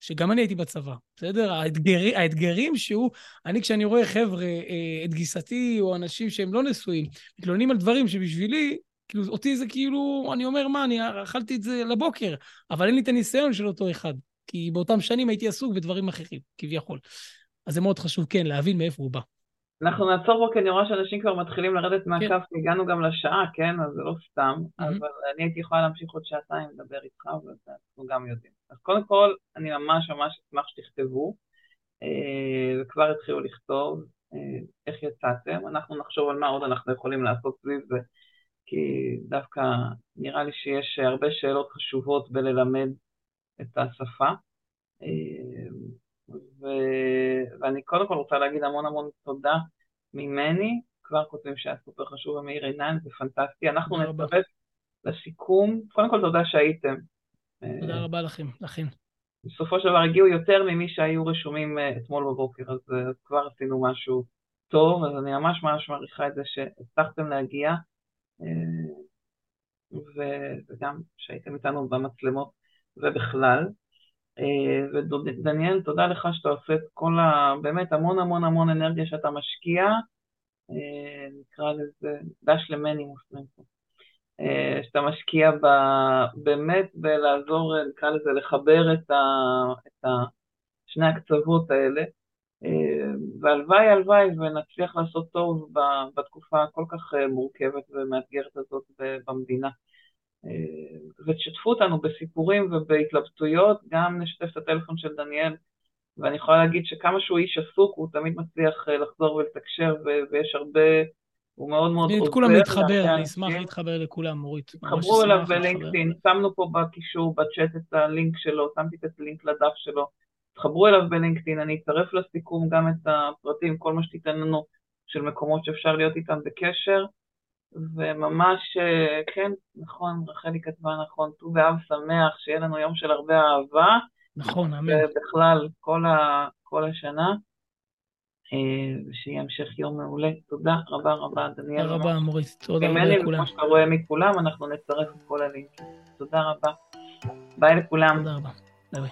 שגם אני הייתי בצבא, בסדר? האתגר, האתגרים שהוא, אני כשאני רואה חבר'ה, אה, את גיסתי או אנשים שהם לא נשואים, מתלוננים על דברים שבשבילי, כאילו, אותי זה כאילו, אני אומר, מה, אני אכלתי את זה לבוקר, אבל אין לי את הניסיון של אותו אחד, כי באותם שנים הייתי עסוק בדברים אחרים, כביכול. אז זה מאוד חשוב, כן, להבין מאיפה הוא בא. אנחנו נעצור פה כי אני רואה שאנשים כבר מתחילים לרדת מהקו, כן. כי הגענו גם לשעה, כן? אז זה לא סתם, mm-hmm. אבל אני הייתי יכולה להמשיך עוד שעתיים לדבר איתך, ואנחנו גם יודעים. אז קודם כל, אני ממש ממש אשמח שתכתבו, אה, וכבר התחילו לכתוב אה, איך יצאתם. אנחנו נחשוב על מה עוד אנחנו יכולים לעשות סביב זה, כי דווקא נראה לי שיש הרבה שאלות חשובות בללמד את השפה. אה, ו... ואני קודם כל רוצה להגיד המון המון תודה ממני, כבר כותבים שהיה סופר חשוב ומאיר עיניים, זה פנטסטי. אנחנו נצטרף לסיכום. קודם כל תודה שהייתם. תודה רבה לכם, לכן. בסופו של דבר הגיעו יותר ממי שהיו רשומים אה, אתמול בבוקר, אז, אז כבר עשינו משהו טוב, אז אני ממש ממש מעריכה את זה שהצלחתם להגיע, אה, וגם שהייתם איתנו במצלמות ובכלל. אה, ודניאל, תודה לך שאתה עושה את כל ה... באמת המון המון המון אנרגיה שאתה משקיע, אה, נקרא לזה דש למנימוס, אה, שאתה משקיע ב... באמת בלעזור, נקרא לזה, לחבר את, ה... את ה... שני הקצוות האלה, והלוואי הלוואי ונצליח לעשות טוב בתקופה הכל כך מורכבת ומאתגרת הזאת במדינה. אה, ותשתפו אותנו בסיפורים ובהתלבטויות, גם נשתף את הטלפון של דניאל, ואני יכולה להגיד שכמה שהוא איש עסוק, הוא תמיד מצליח אה, לחזור ולתקשר, ויש הרבה, הוא מאוד מאוד עוזר. את כולם להתחבר, אני אשמח להתחבר לכולם, מורית. תתחברו אליו בלינקדאין, שמנו פה בקישור, בצ'אט את הלינק שלו, שמתי את הלינק לדף שלו, תתחברו אליו בלינקדאין, אני אצרף לסיכום גם את הפרטים, כל מה שתיתן לנו של מקומות שאפשר להיות איתם בקשר. וממש, אה, כן, נכון, רחלי כתבה נכון, ט"ו באב שמח, שיהיה לנו יום של הרבה אהבה. נכון, אמן. ובכלל, כל, ה, כל השנה, אה, ושיהיה המשך יום מעולה. תודה רבה רבה, דניאל. תודה רבה, מורית. תודה רבה לכולם. כמו שאתה רואה מכולם, אנחנו נצרף את כל הלינקים. תודה רבה. ביי לכולם. תודה רבה. ביי ביי.